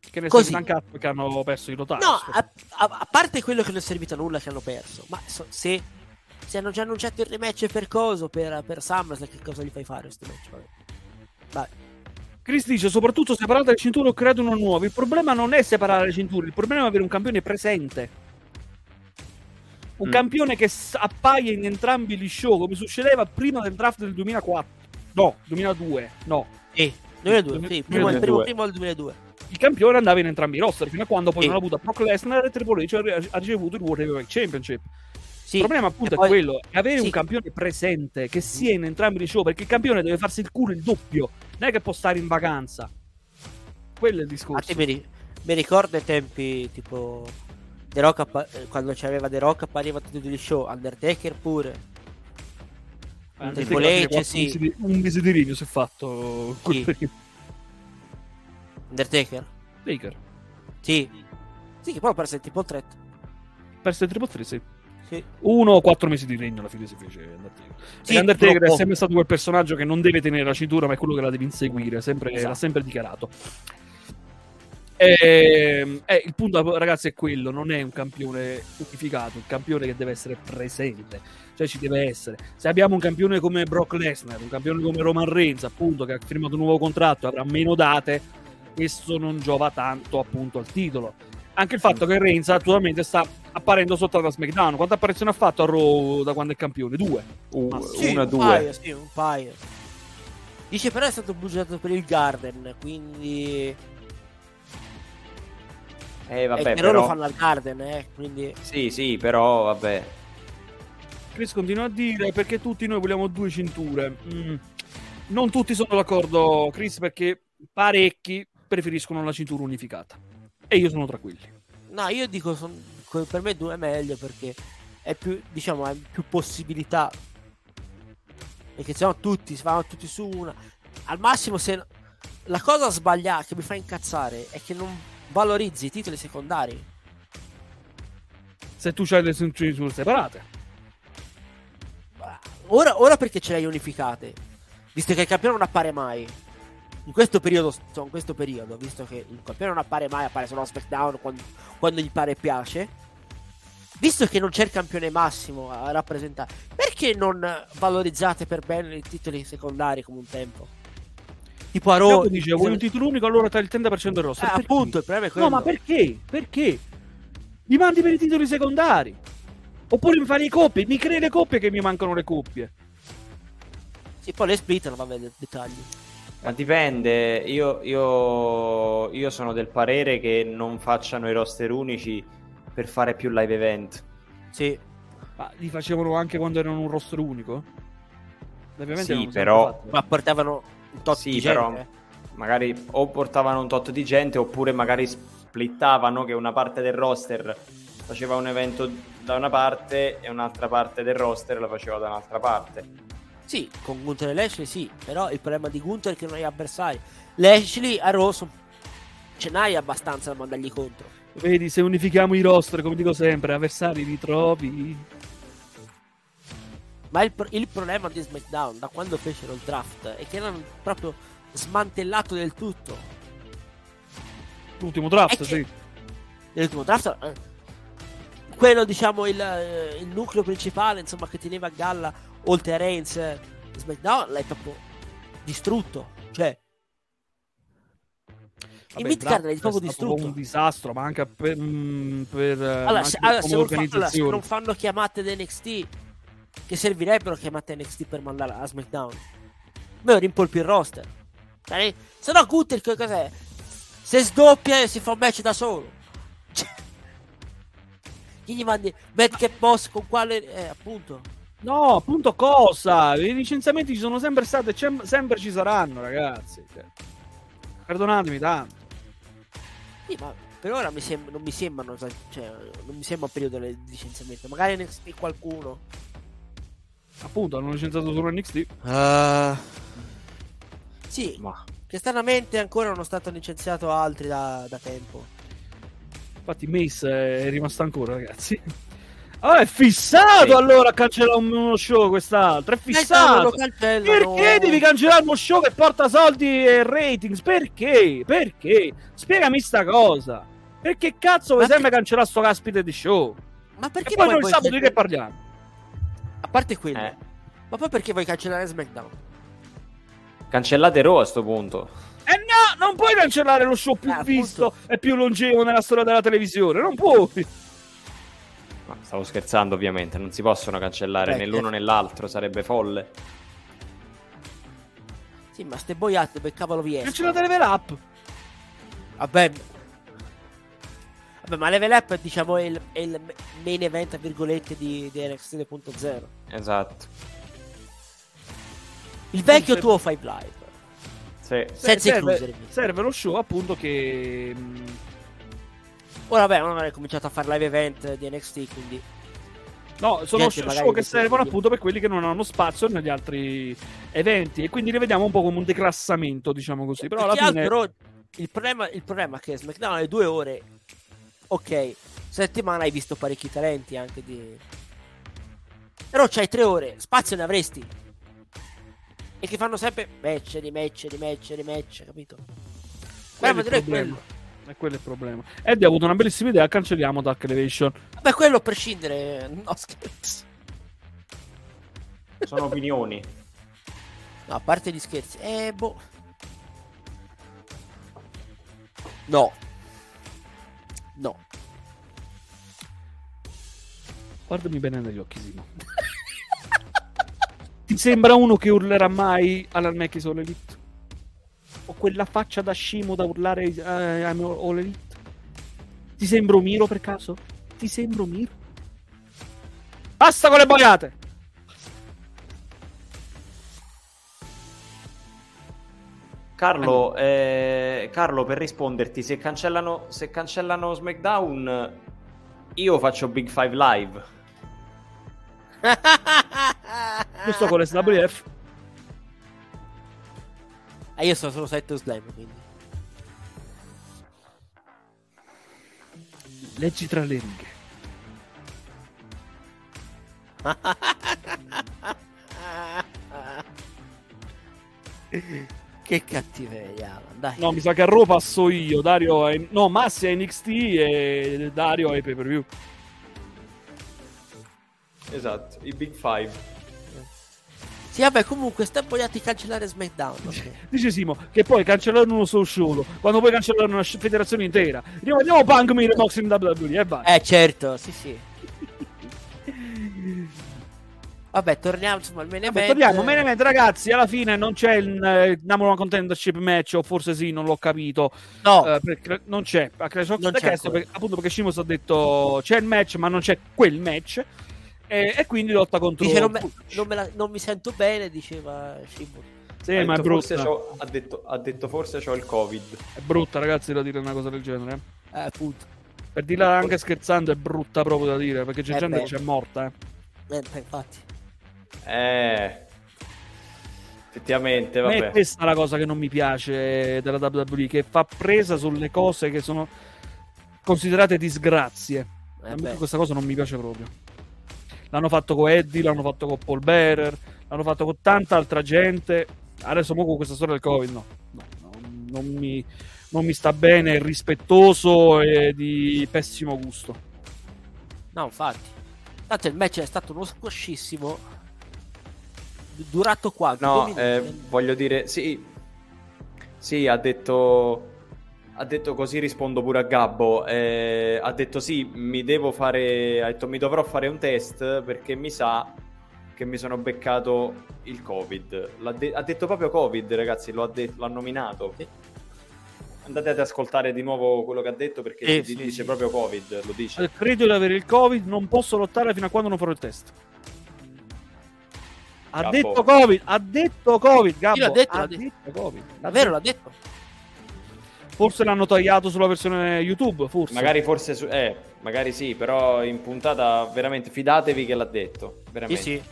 Che ne Così. sono stancato perché hanno perso i Lotari. No, a, a- a parte quello che non è servito a nulla che hanno perso, ma so- se, se hanno già annunciato il rematch per coso, per, per SummerSlam, che cosa gli fai fare questo match? Vabbè. Vai. Chris dice: soprattutto separate le cinture o create una nuova. Il problema non è separare le cinture, il problema è avere un campione presente. Un Mm. campione che appaia in entrambi gli show, come succedeva prima del draft del 2004. No, 2002. No. Sì, 2002, sì, primo, il primo, 2002. primo del 2002. Il campione andava in entrambi i roster fino a quando poi Sì. non ha avuto Brock Lesnar e Triple H ha- ha ricevuto il World Heavyweight Championship. Sì, il problema appunto e è poi- quello, è avere sì. un campione presente che sia in entrambi i show, perché il campione deve farsi il culo il doppio, non è che può stare in vacanza. Quello è il discorso. mi, ri- mi ricordo i tempi tipo The Rock appa- eh, quando c'aveva The Rock appariva tutti gli show, Undertaker pure. Triple H, sì. mesi di- Un mese di regno si è fatto. Sì. Undertaker? Taker. Sì. Sì, che poi perse il triple threat. Perse il triple 3, sì. Sì. Uno o quattro mesi di regno alla fine si fece Undertaker. Sì, e Undertaker è troppo. sempre stato quel personaggio che non deve tenere la cintura, ma è quello che la deve inseguire, sempre, Esatto. l'ha sempre dichiarato. Ehm, eh, il punto, ragazzi, è quello: non è un campione unificato, è un campione che deve essere presente, cioè ci deve essere. Se abbiamo un campione come Brock Lesnar, un campione come Roman Reigns, appunto, che ha firmato un nuovo contratto e avrà meno date, questo non giova tanto appunto al titolo. Anche il fatto che Reigns attualmente sta apparendo sotto da SmackDown. Quante apparizioni ha fatto a Raw da quando è campione? Due. U- Ma Sì, una, un due. paio, sì, un paio. Dice però è stato bugiato per il Garden, quindi... Eh, e vabbè, per loro però... fanno al Garden, eh, quindi... Sì, sì, però, vabbè. Chris continua a dire perché tutti noi vogliamo due cinture. Mm. Non tutti sono d'accordo, Chris, perché parecchi preferiscono la cintura unificata. E io sono tra quelli. No, io dico, son- per me due è meglio perché è più, diciamo, hai più possibilità. Perché se no tutti, si vanno tutti su una. Al massimo se... La cosa sbagliata che mi fa incazzare è che non valorizzi i titoli secondari. Se tu hai le cinture separate. Ora, ora perché ce le hai unificate? Visto che il campione non appare mai. In questo periodo, insomma, in questo periodo, visto che il campione non appare mai, appare solo a SmackDown quando, quando gli pare e piace. Visto che non c'è il campione massimo a rappresentare, perché non valorizzate per bene i titoli secondari come un tempo? Tipo a Raw. Dice vuoi un titolo unico, allora tagli il 30% del roster. Eh, appunto, il problema è quello. No, ma perché? Perché? Mi mandi per i titoli secondari. Oppure mi fai le coppie, mi crei le coppie che mi mancano le coppie. Sì, poi le split non va bene i dettagli. Ma dipende, io, io, io sono del parere che non facciano i roster unici per fare più live event. Sì. Ma li facevano anche quando erano un roster unico? Ovviamente Sì, però-. Ma portavano un tot Sì, di però- gente. Magari o portavano un tot di gente oppure magari splittavano che una parte del roster faceva un evento da una parte e un'altra parte del roster la faceva da un'altra parte. Sì, con Gunther e Lashley sì, però il problema di Gunther è che non hai avversari. Lashley a Raw son- ce n'hai abbastanza da mandargli contro. Vedi, se unifichiamo i roster, come dico sempre, avversari li trovi. Ma il, pro- il problema di SmackDown da quando fecero il draft è che l'hanno proprio smantellato del tutto. L'ultimo draft, sì. Nell'ultimo draft, eh, quello diciamo il, eh, il nucleo principale, insomma, che teneva a galla oltre a Reigns, eh, SmackDown l'hai proprio distrutto. Cioè, il Vabbè, Midcard l'hai proprio è distrutto. un disastro, ma anche per, mm, per eh, Allora, se, allora, se non fa- allora, se non fanno chiamate da NXT, che servirebbero chiamate NXT per mandare a SmackDown? Me rimpolpi il roster. Cioè, Se no, Gunther che cos'è? Se sdoppia e si fa un match da solo. Chi gli mandi Madcap Boss con quale... Eh, appunto. No, appunto cosa? I licenziamenti ci sono sempre stati e sempre ci saranno, ragazzi. Cioè, perdonatemi tanto. Sì, ma per ora mi sem- non mi sembrano... Cioè, non mi sembra un periodo di licenziamento. Magari NXT qualcuno. Appunto, hanno licenziato solo NXT. Sì, Ma che stranamente ancora non è stato licenziato altri da, da tempo. Infatti Mace è rimasto ancora, ragazzi. Ah, è fissato Sì. allora a cancellare un- uno show quest'altro. È fissato. Perché devi cancellare uno show che porta soldi e ratings? Perché? Perché? Spiegami sta cosa. Perché cazzo vuoi sempre cancellare sto caspite di show? Ma perché E poi noi il vuoi sabato di che parliamo? A parte quello. eh, Ma poi perché vuoi cancellare SmackDown? cancellate Raw a sto punto. Eh no, non puoi cancellare lo show più Eh, appunto. visto e più longevo nella storia della televisione. Non puoi. Ma stavo scherzando ovviamente, non si possono cancellare Beh, né l'uno eh. né l'altro, sarebbe folle. Sì, ma ste boiate dove cavolo vi escono? Cancellate level up. Vabbè. Vabbè, ma Level Up diciamo è il, è il main event, tra virgolette, di, di NXT 2.0. Esatto. Il vecchio tuo Five Live. Sì. Senza serve, serve lo show appunto che mh, Ora vabbè, non è cominciato a fare live event di NXT, quindi... No, sono Gente show che servono appunto per quelli che non hanno spazio negli altri eventi e quindi li vediamo un po' come un declassamento, diciamo così. Però alla fine altro, il problema, il problema è che SmackDown alle due ore, ok, settimana hai visto parecchi talenti anche di... Però c'hai tre ore, spazio ne avresti. E che fanno sempre match, rimatch, rimatch, rimatch, capito? Quello Bravo, è il direi problema. quello. E quello è il problema. Eddie ha avuto una bellissima idea, cancelliamo Dark Elevation. Vabbè, quello a prescindere, no scherzo. Sono opinioni. No, a parte gli scherzi. Eh, boh. No. No. Guardami bene negli occhi, Simo. Ti sembra uno che urlerà mai all'Almecchi All Elite? O quella faccia da scimo da urlare eh, I'm All Elite? Ti sembro Miro per caso? Ti sembro Miro? Basta con le boiate! Carlo, eh, Carlo, per risponderti, se cancellano, se cancellano SmackDown, io faccio Big Five Live. Giusto con l'SWF. Ah, io sono solo 7 slam, quindi. Leggi tra le righe. che cattiveria, dai. No, mi sa che a Raw passo io. Dario è... No, Massi è NXT e Dario è pay per view. Esatto, i Big Five. Sì, vabbè, comunque, sta vogliati cancellare SmackDown. ok. Dice Simo che poi cancellarono uno solo show quando poi cancellarono una federazione intera. Andiamo, andiamo Punk Mire Box in WWE e vai. Eh, certo, sì, sì. Vabbè, torniamo insomma al main Vabbè, event. torniamo, main event, ragazzi. Alla fine non c'è il eh, number one contendership match, o forse sì, non l'ho capito. No, Eh, perché non c'è a Clash of Non the c'è Castle, perché- appunto perché Shimos ha detto c'è il match, ma non c'è quel match. E, e quindi lotta contro. dice, non, me- non me la- non mi sento bene, diceva Shimon. Sì, Ha ma è detto, forse brutta. c'ho- ha, detto, ha detto forse c'ho il Covid. È brutta, ragazzi, da dire una cosa del genere. eh. Eh, appunto. Per dirla anche scherzando, è brutta proprio da dire. Perché c'è Eh gente beh. che c'è morta. Eh. Eh, beh, infatti. Eh, effettivamente, me è vabbè. questa la cosa che non mi piace della WWE, che fa presa sulle cose che sono considerate disgrazie. Eh, A me beh. questa cosa non mi piace proprio. L'hanno fatto con Eddie, l'hanno fatto con Paul Bearer, l'hanno fatto con tanta altra gente. Adesso mo con questa storia del Covid no, no, no, non, mi, non mi sta bene, è rispettoso e di pessimo gusto. No, infatti. Tanto il match è stato uno squashissimo. Du- Durato quanto? No, minuti? eh, voglio dire, sì, sì, ha detto, ha detto così rispondo pure a Gabbo, eh, ha detto sì, mi devo fare, ha detto mi dovrò fare un test perché mi sa che mi sono beccato il Covid. L'ha de- ha detto proprio Covid, ragazzi, lo ha, de- l'ha nominato. Andate ad ascoltare di nuovo quello che ha detto perché si sì, dice sì. proprio Covid, lo dice. Eh, Credo di avere il Covid, non posso lottare fino a quando non farò il test. Ha Gabbo. detto Covid, ha detto Covid, Gabbo. L'ha detto, ha l'ha detto. Covid. Davvero l'ha detto? Forse l'hanno tagliato sulla versione YouTube, forse. Magari forse, su- eh, magari sì, però in puntata veramente fidatevi che l'ha detto, Sì, veramente. sì.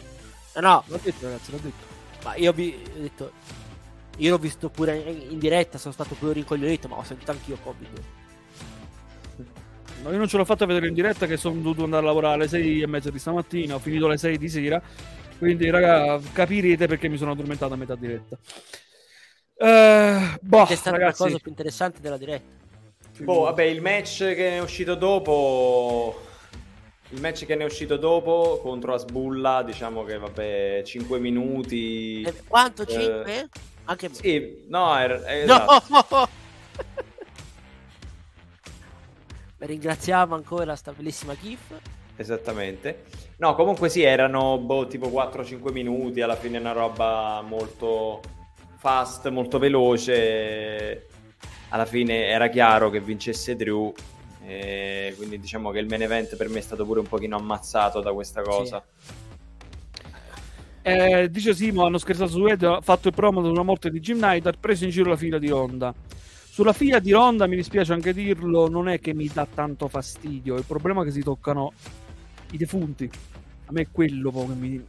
No, no, L'ha detto, ragazzi, l'ha detto. ma io vi ho detto. Io l'ho visto pure in in diretta, sono stato pure rincoglionito, ma ho sentito anch'io Covid. No, io non ce l'ho fatta vedere in diretta che sono dovuto andare a lavorare alle 6 e mezza di stamattina, ho finito alle 6 di sera, quindi raga capirete perché mi sono addormentato a metà diretta. Eh, boh, È stata ragazzi, la cosa più interessante della diretta. Boh, vabbè, il match che è uscito dopo. Il match che ne è uscito dopo contro Asbulla, diciamo che vabbè, 5 minuti. Eh, Quanto? Eh, 5? Anche Sì, no, er- eh, No! esatto. Ringraziamo ancora sta bellissima GIF. Esattamente. No, comunque sì, erano boh, tipo 4-5 minuti, alla fine una roba molto fast, molto veloce. Alla fine era chiaro che vincesse Drew, e quindi diciamo che il main event per me è stato pure un pochino ammazzato da questa cosa. eh, dice Simo, hanno scherzato su Ed, ha fatto il promo di una morte di Jim Knight, ha preso in giro la figlia di Ronda. Sulla figlia di Ronda, mi dispiace anche dirlo, non è che mi dà tanto fastidio, il problema è che si toccano i defunti. A me è quello che mi,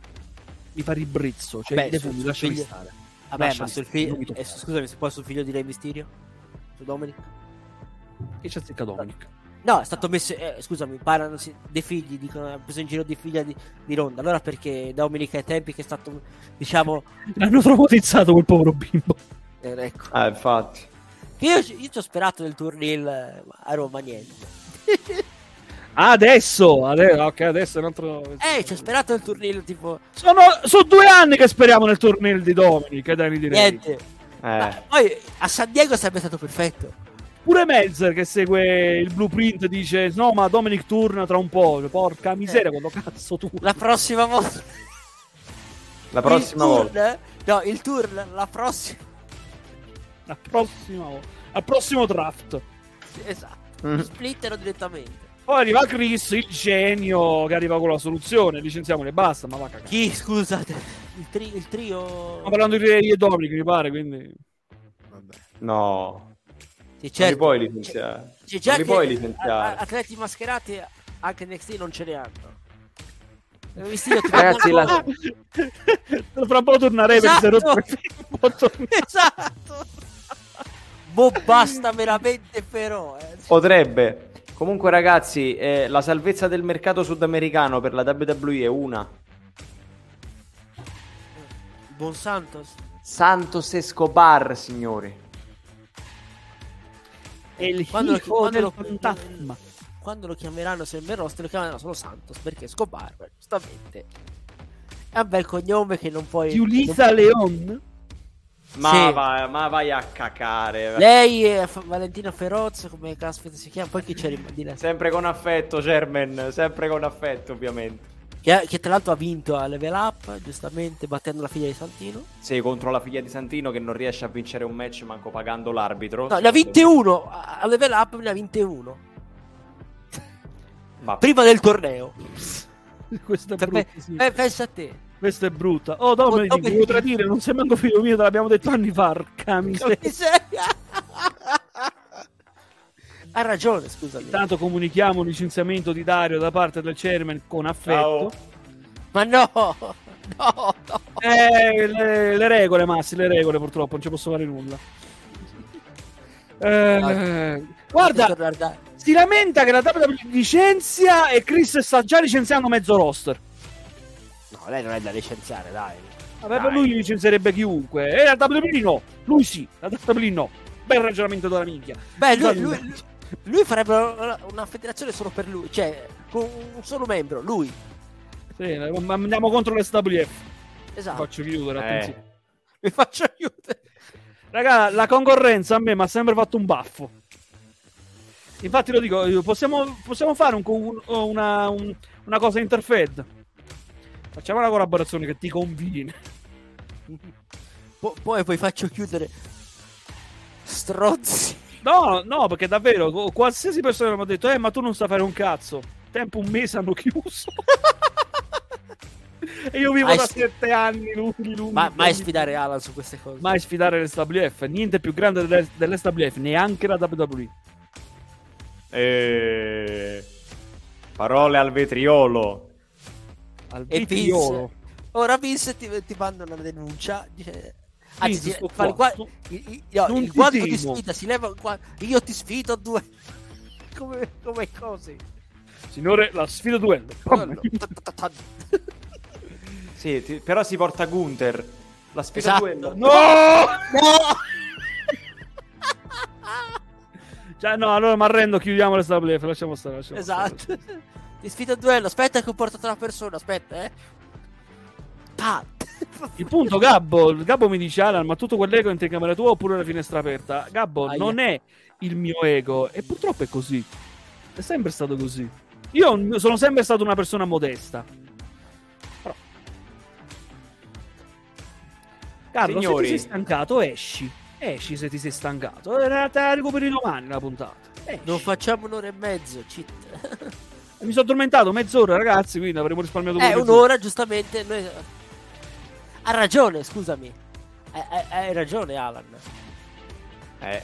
mi fa ribrezzo, cioè Beh, i defunti, lasciami stare. Vabbè, ma sul figlio. toccare. scusami, se poi sul figlio di Rey Mysterio? su Dominic? Chi c'è zicca Dominic? No, è stato messo. eh, scusami, parlano dei figli, dicono ha preso in giro dei figli di, di Ronda. Allora perché Dominic ai tempi che è stato, diciamo, L'hanno traumatizzato quel povero bimbo. eh, ecco. Ah, infatti. Io, io ci ho sperato nel turnil eh, a Roma, niente. Ah, adesso, adesso, ok, adesso è un altro. Eh, ci ho sperato nel turnil, tipo, Sono, sono due anni che speriamo nel torneo di Dominic, eh, Dani direi. niente. Eh. Poi a San Diego sarebbe stato perfetto. Pure Melzer che segue il blueprint dice no ma Dominic turna tra un po', porca miseria Eh. quando cazzo tu. La prossima volta. La prossima il volta. turn, No, il turn, la prossima. La prossima volta. Al prossimo draft. Esatto. Mm. Splittero direttamente. Poi arriva Chris, il genio, che arriva con la soluzione, licenziamoli e basta, ma va cagare. Chi, scusate? Il, tri- il trio. Stiamo parlando di Ray e Dominic, mi pare, quindi... Vabbè. No. Sì, Non certo. li puoi licenziare. C'è già non li che puoi licenziare. atleti mascherati anche NXT non ce ne hanno. Ti Ragazzi, la- Fra un po' tornerei per si è Esatto. rotto il film. torna- Esatto. Boh, basta veramente però. Eh. Potrebbe. Comunque, ragazzi, eh, la salvezza del mercato sudamericano per la WWE è una. Buon Santos. Santos Escobar, signori. È il Quando lo- hijo quando del lo- fantasma. Quando lo chiameranno sempre roster lo chiameranno solo Santos perché Scobar, beh, giustamente. È un bel cognome che non puoi. Giulisa Leon? Ma, Sì. va- ma vai a cacare. Lei è F- Valentina Feroz, come caspita si chiama, poi chi c'è di lei? Sempre con affetto, German. Sempre con affetto, ovviamente. Che, che tra l'altro ha vinto a Level Up, giustamente battendo la figlia di Santino. Sei contro la figlia di Santino che non riesce a vincere un match manco pagando l'arbitro. No, ne ha vinte uno, a Level Up ne ha vinte uno. Ma Prima del torneo. Questa è Per brutta, me- sì. eh, pensa a te. Questa è brutta. Oh, Oh, mi vuoi tradire? Non sei manco figlio mio, te l'abbiamo detto anni fa. Porca miseria. Ha ragione, scusami. Intanto comunichiamo un licenziamento di Dario da parte del chairman con affetto. Ciao. Ma no, no, no. Eh, le, le regole, Massi, le regole purtroppo, non ci posso fare nulla. Eh, guarda, Guarda, si lamenta che la WWE licenzia e Chris sta già licenziando mezzo roster. No, lei non è da licenziare, dai. Vabbè, per lui licenzierebbe chiunque. E la WWE no, lui sì, la WWE no. Bel ragionamento della minchia. Beh, lui, Guarda. lui- lui farebbe una, federazione solo per lui, cioè con un solo membro, lui. Sì, andiamo contro l'SWF. Esatto. Faccio chiudere, Eh. attenzione. Mi faccio aiutare. Raga, la concorrenza a me mi ha sempre fatto un baffo. Infatti lo dico, eh, possiamo, possiamo fare un- un- una, un- una cosa interfed. Facciamo una collaborazione che ti conviene. Po- poi poi faccio chiudere. Strozzi. No, no, perché davvero, qu- qualsiasi persona mi ha detto, eh, ma tu non sai fare un cazzo. Tempo un mese hanno chiuso. e io vivo Mai da sfi- sette anni lunghi, lunghi. Ma, mai sfidare Alan su queste cose. Mai sfidare l'SWF. Niente più grande delle- dell'SWF, neanche la WWE. Eh, Parole al vetriolo. Al E. Vince. Ora Vince ti, ti manda una denuncia. Dice, anzi, ti- fa il, qua. gua- il, il- no, il ti guanto di temo. sfida si leva. il gua- Io ti sfido a due. come, come cose. Signore, la sfida duello. Sì, ti- però si porta Gunther. La sfida Esatto. duello. No! Cioè, no, allora mi arrendo, chiudiamo le SWF, lasciamo stare. Lasciamo stare. Esatto. Ti sfido a duello. Aspetta che ho portato una persona. Aspetta, eh. Pa. Il punto, Gabbo, Gabbo mi dice, Alan, ma tutto quell'ego in camera tua oppure la finestra aperta? Gabbo, Aia. non è il mio ego, e purtroppo è così. È sempre stato così. Io sono sempre stato una persona modesta. Però... Carlo, Signori. se ti sei stancato, esci. Esci se ti sei stancato. E la- te la recuperi domani la puntata. Esci. Non facciamo un'ora e mezzo. Cheat. Mi sono addormentato mezz'ora, ragazzi, quindi avremmo risparmiato Eh, un'ora, giustamente. Noi... Ha ragione, scusami. Eh, eh, Hai ragione, Alan. Eh,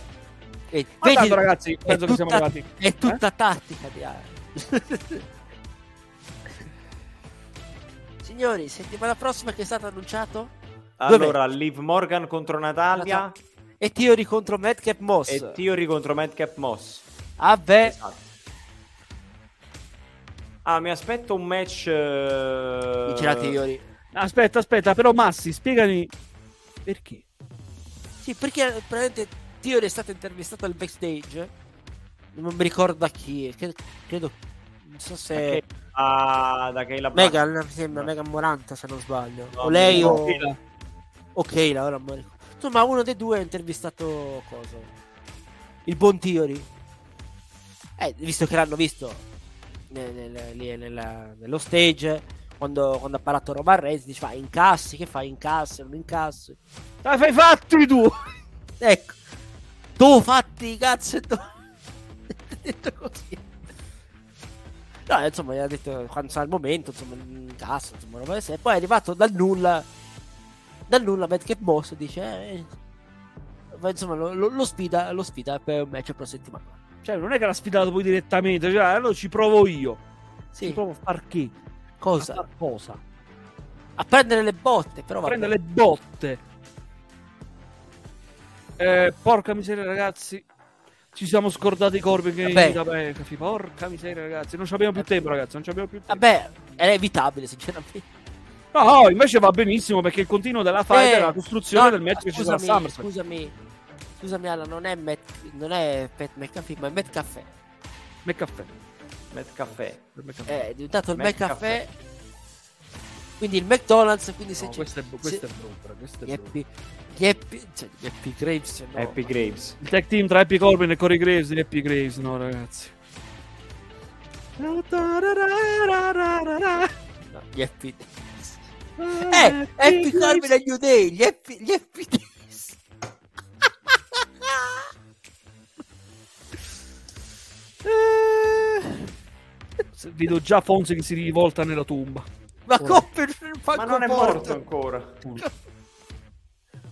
E, Ma tanto, ragazzi, è penso che siamo tutta- arrivati. È tutta tattica di Alan. Signori, settimana prossima che è stato annunciato? allora, Liv Morgan contro Natalia. E Theory contro Madcap Moss. E Theory contro Madcap Moss. Vabbè, Esatto. Ah, mi aspetto un match. eh, vince la Theory. Aspetta, aspetta, però Massi, spiegami perché. Sì, perché praticamente Theory è stato intervistato al backstage. Non mi ricordo da chi. Credo, credo- non so se. Ok. Ah, da Kayla. Megan, mi sembra Megan Moranta se non sbaglio. No, o lei no, o. Kayla. Ok, la ora non mi ricordo. Insomma, uno dei due ha intervistato cosa? Il buon Theory. Eh, visto che l'hanno visto nel- nel- nella- nello stage, quando, quando ha parlato Roman Reigns, dice, fa incassi, che fai? Incassi, non incassi? Ah, fai fatti tu! Ecco, tu fatti cazzo e tu... Detto così. No, insomma, gli ha detto quando sarà il momento, insomma, incassa, insomma, roba sé. Poi è arrivato dal nulla, dal nulla Madcap Moss dice, eh, ma insomma, lo, lo- lo sfida, lo sfida per un match per settimana. Cioè, non è che l'ha sfidato poi direttamente, cioè, allora ci provo io. Ci Sì, provo a far che? A cosa? far cosa? A prendere le botte, però va Prende le botte. Eh, porca miseria, ragazzi. Ci siamo scordati i corpi che Vabbè. McAfee. Porca miseria, ragazzi. Non ci abbiamo più tempo, ragazzi. Non ci abbiamo più tempo. Vabbè, era evitabile, sinceramente. No, invece va benissimo perché il continuo della fight Eh, è la costruzione no, del match che ci sarà a scusami, SummerSlam. Scusami, scusami, Alan, non è Matt, non è Pat McAfee, ma è Matt Caffè. McCaffè. Matt Caffè. È diventato il Matt McCaffè. Quindi il McDonald's, quindi se No, c'è questo è, questo è se- brutto. Questo è brutto. Happy, gli Happy, cioè gli Happy Graves, no. Happy Graves. Il tag team tra Happy Corbin e Corey Graves di Happy Graves, no, ragazzi. No, gli Happy Eh, Happy Corbin e New Day, gli Happy, gli happy Vedo già Fonzi che si rivolta nella tomba. Ma Ora. come Ma non è morto ancora. È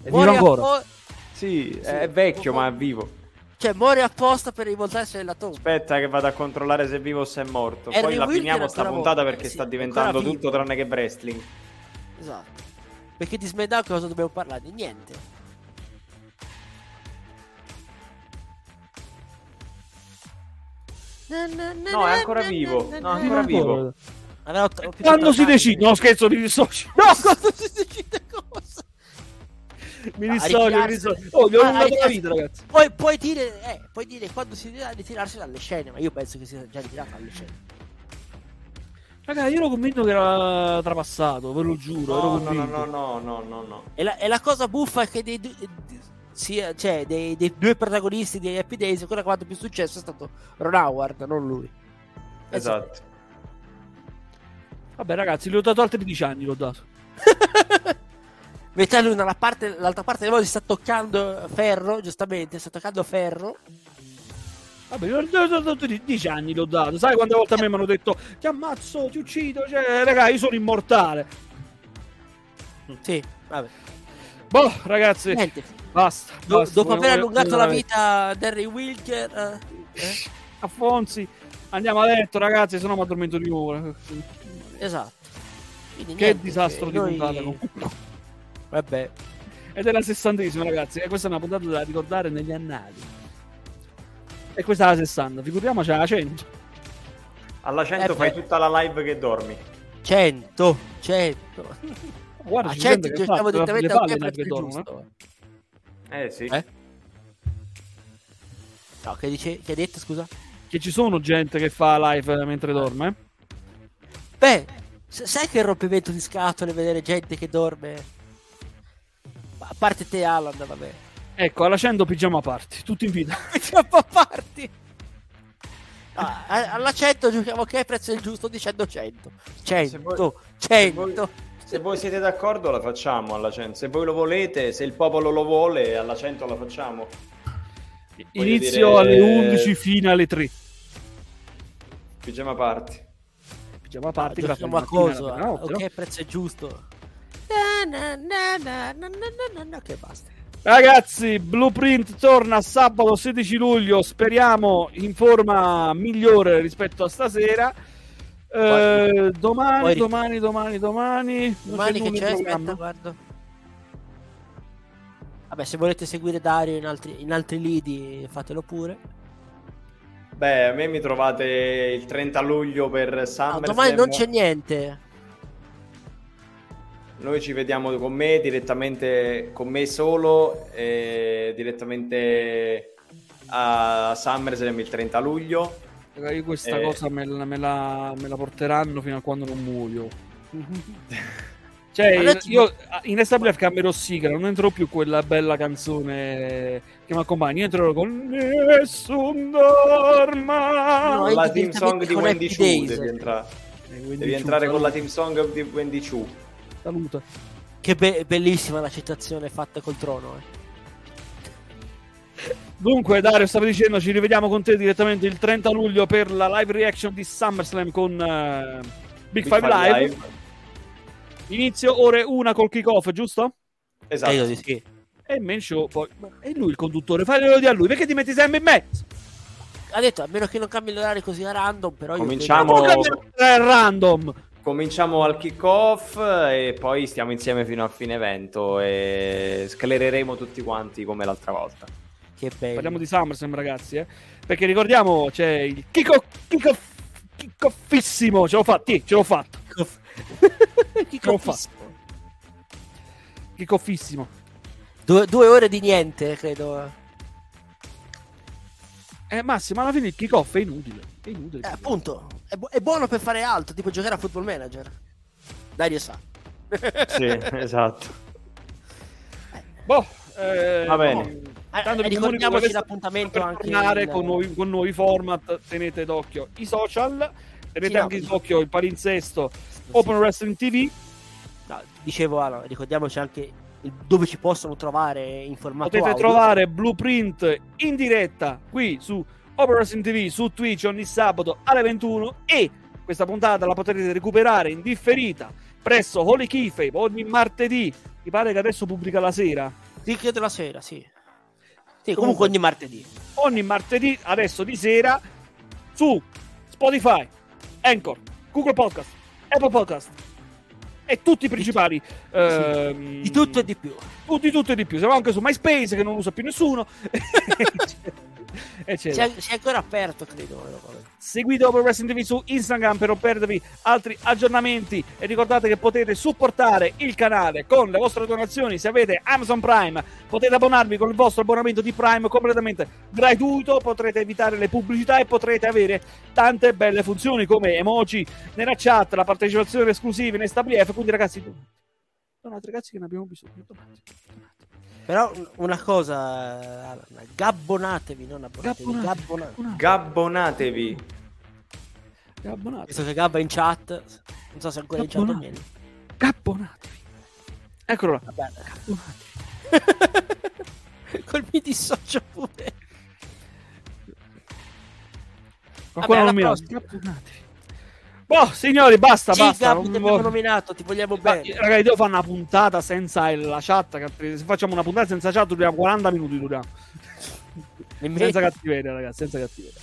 vivo Muore ancora. appo- Sì, è vecchio, ma è vivo. Cioè, muore apposta per rivoltarsi nella tomba. Aspetta che vado a controllare se è vivo o se è morto. Harry Poi la Wilker finiamo sta puntata perché Sì, sta diventando tutto tranne che wrestling. Esatto. Perché di SmackDown cosa dobbiamo parlare? Di niente. No, è ancora vivo. No, è ancora vivo. Quando si decide? No, scherzo, mi dissocio. No, quando si decide cosa? Mi dissocio, mi dissocio. Oh, vi ho Ah, la vita, ragazzi. Puoi, puoi dire, eh, puoi dire quando si deve ritirarsi dalle scene, ma io penso che sia già ritirato dalle scene. Raga, io ero convinto che era trapassato, ve lo giuro. ero No, no, convinto. no, no, no, no, no. E la, e la cosa buffa è che dei, di- sia, cioè, dei, dei due protagonisti di Happy Days, quello che ha fatto più successo è stato Ron Howard, non lui. Esatto. Vabbè, ragazzi, gli ho dato altri 10 anni, l'ho dato. Mentre lui dalla parte, l'altra parte del mondo si sta toccando ferro, giustamente, sta toccando ferro. Vabbè, gli ho dato 10 anni, l'ho dato. Sai quante volte a me mi hanno detto ti ammazzo, ti uccido, cioè, raga, io sono immortale. Sì, vabbè. Boh, ragazzi, Niente. Basta. Do- basta, dopo aver allungato la vita di Harry Wilker, eh, eh, a Fonzi, andiamo a letto, ragazzi, se no mi addormento di ora. esatto. Quindi Che niente, disastro di noi- puntata comunque. Vabbè. Ed è la sessantesima, ragazzi. E questa è una puntata da ricordare negli annali. E questa è la 60, figuriamoci la 100. Alla 100 Eh, fai beh. tutta la live che dormi. 100, 100. Guarda, A ci 100 gente che giochiamo fa- direttamente a prezzo dormo, eh. Eh sì. Eh? No, che, dice, che hai detto, scusa? Che ci sono gente che fa live mentre dorme. eh? Beh, s- sai che rompimento di scatole vedere gente che dorme? Ma A parte te, Alan, vabbè. Ecco, alla 100 pigiama party, tutti in vita. Troppo a parti. Ah, a- alla 100 giochiamo che prezzo è il giusto dicendo 100. 100, Se voi- 100. Se voi siete d'accordo la facciamo alla 100. Se voi lo volete, se il popolo lo vuole, alla 100 la facciamo. Voglio Inizio dire- alle 11, fine alle 3. Pigiama party. Pigiama party, grazie giochiamo a alla mattina, coso. alla notte, no? ok, prezzo è giusto. Na, na, na, na, na, na, na, na, che basta. Ragazzi, Blueprint torna sabato 16 luglio, speriamo in forma migliore rispetto a stasera. Eh, domani, poi- domani, domani, domani, Domani c'è che c'è, aspetta, guarda. Vabbè, se volete seguire Dario in altri, in altri lidi, fatelo pure. Beh, a me mi trovate il 30 luglio per No, SummerSlam. domani non c'è niente. Noi ci vediamo con me direttamente, con me solo, e direttamente a SummerSlam il 30 luglio. Raga, io questa Eh. cosa me la, me la- me la porteranno fino a quando non muoio. Cioè, Adesso- io in SWF cambierò sigla, non entrerò più quella bella canzone che mi accompagna. Io entrerò con Nessun dorma. No, la team song di con Wendy Chu devi, entra- Eh, devi ciu, entrare con saluta, la team song di Wendy Chu. Saluta. Che be- bellissima la citazione fatta col trono. eh. Dunque, Dario, stavi dicendo, ci rivediamo con te direttamente il 30 luglio per la live reaction di SummerSlam con eh, Big, Five, Live. Inizio ore 1 col kickoff, giusto? Esatto. E di sì. E il main show poi. È lui il conduttore, faglielo di a lui, perché ti metti sempre in mezzo? Ha detto, a meno che non cambi l'orario così a random, però io Cominciamo- Non cambiare random. Cominciamo al kick-off e poi stiamo insieme fino al fine evento e sclereremo tutti quanti come l'altra volta. Che bello. Parliamo di SummerSlam, ragazzi, eh? Perché ricordiamo, c'è il kickoff, kickoff, kickoffissimo. Ce l'ho fatto, sì, ce l'ho fatto. Capisco. Kickoffissimo. Due, due ore di niente, credo. Eh, Massimo, alla fine il kickoff è inutile. È inutile. Eh, appunto, è, bu- è buono per fare altro, tipo giocare a football manager. Dario sa. Sì, esatto. Boh, eh, Va bene. no. Eh, Tanto eh, ricordiamoci l'appuntamento per anche tornare in- con, nuovi, con nuovi format. Tenete d'occhio i social, tenete Sì, no. anche d'occhio il palinsesto Open Wrestling TV. No, dicevo, allora, ricordiamoci anche dove ci possono trovare in formato Potete audio. trovare Blueprint in diretta qui su Open Wrestling TV su Twitch ogni sabato alle 21 e questa puntata la potrete recuperare in differita presso Holy Keyfabe ogni martedì. Mi pare che adesso pubblica la sera. Sì, credo la sera, sì. Sì, comunque ogni martedì. ogni martedì adesso di sera su Spotify, Anchor, Google Podcast, Apple Podcast e tutti i principali ehm, Di tutto e di più. tu- di tutto e di più. Siamo anche su MySpace che non usa più nessuno. Si Eccetera. è, si è ancora aperto, credo. vabbè. Seguite Open Wrestling TV su Instagram per non perdervi altri aggiornamenti e ricordate che potete supportare il canale con le vostre donazioni se avete Amazon Prime potete abbonarvi con il vostro abbonamento di Prime completamente gratuito potrete evitare le pubblicità e potrete avere tante belle funzioni come emoji nella chat la partecipazione esclusiva in SWF quindi ragazzi donate ragazzi che ne abbiamo bisogno donate. Però un- una cosa, gabbonatevi, non abbonatevi, Gabbonate, gabbonate. gabbonate, Gabbonatevi. gabbonate, Visto che Gabba in chat, non so se ancora in chat o meno. gabbonatevi eccolo là Vabbè, gabbonatevi. col mi dissocio pure. Qualcuno alla non mi prossima. Gabbonatevi. Boh, signori, basta, Sì, basta. Non ti abbiamo voglio- nominato, ti vogliamo Ma, bene. Ragazzi, devo fare una puntata senza il- la chat. Se facciamo una puntata senza chat, duriamo 40 minuti. Duriamo. Senza cattiveria, ragazzi. Senza cattiveria.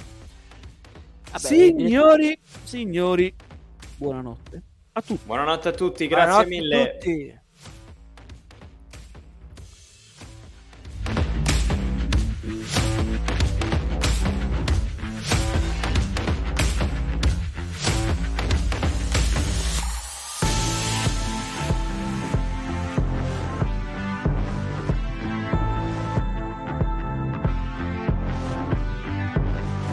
Vabbè, signori, signori, buonanotte a tutti. Buonanotte a tutti, grazie buonanotte a mille. tutti.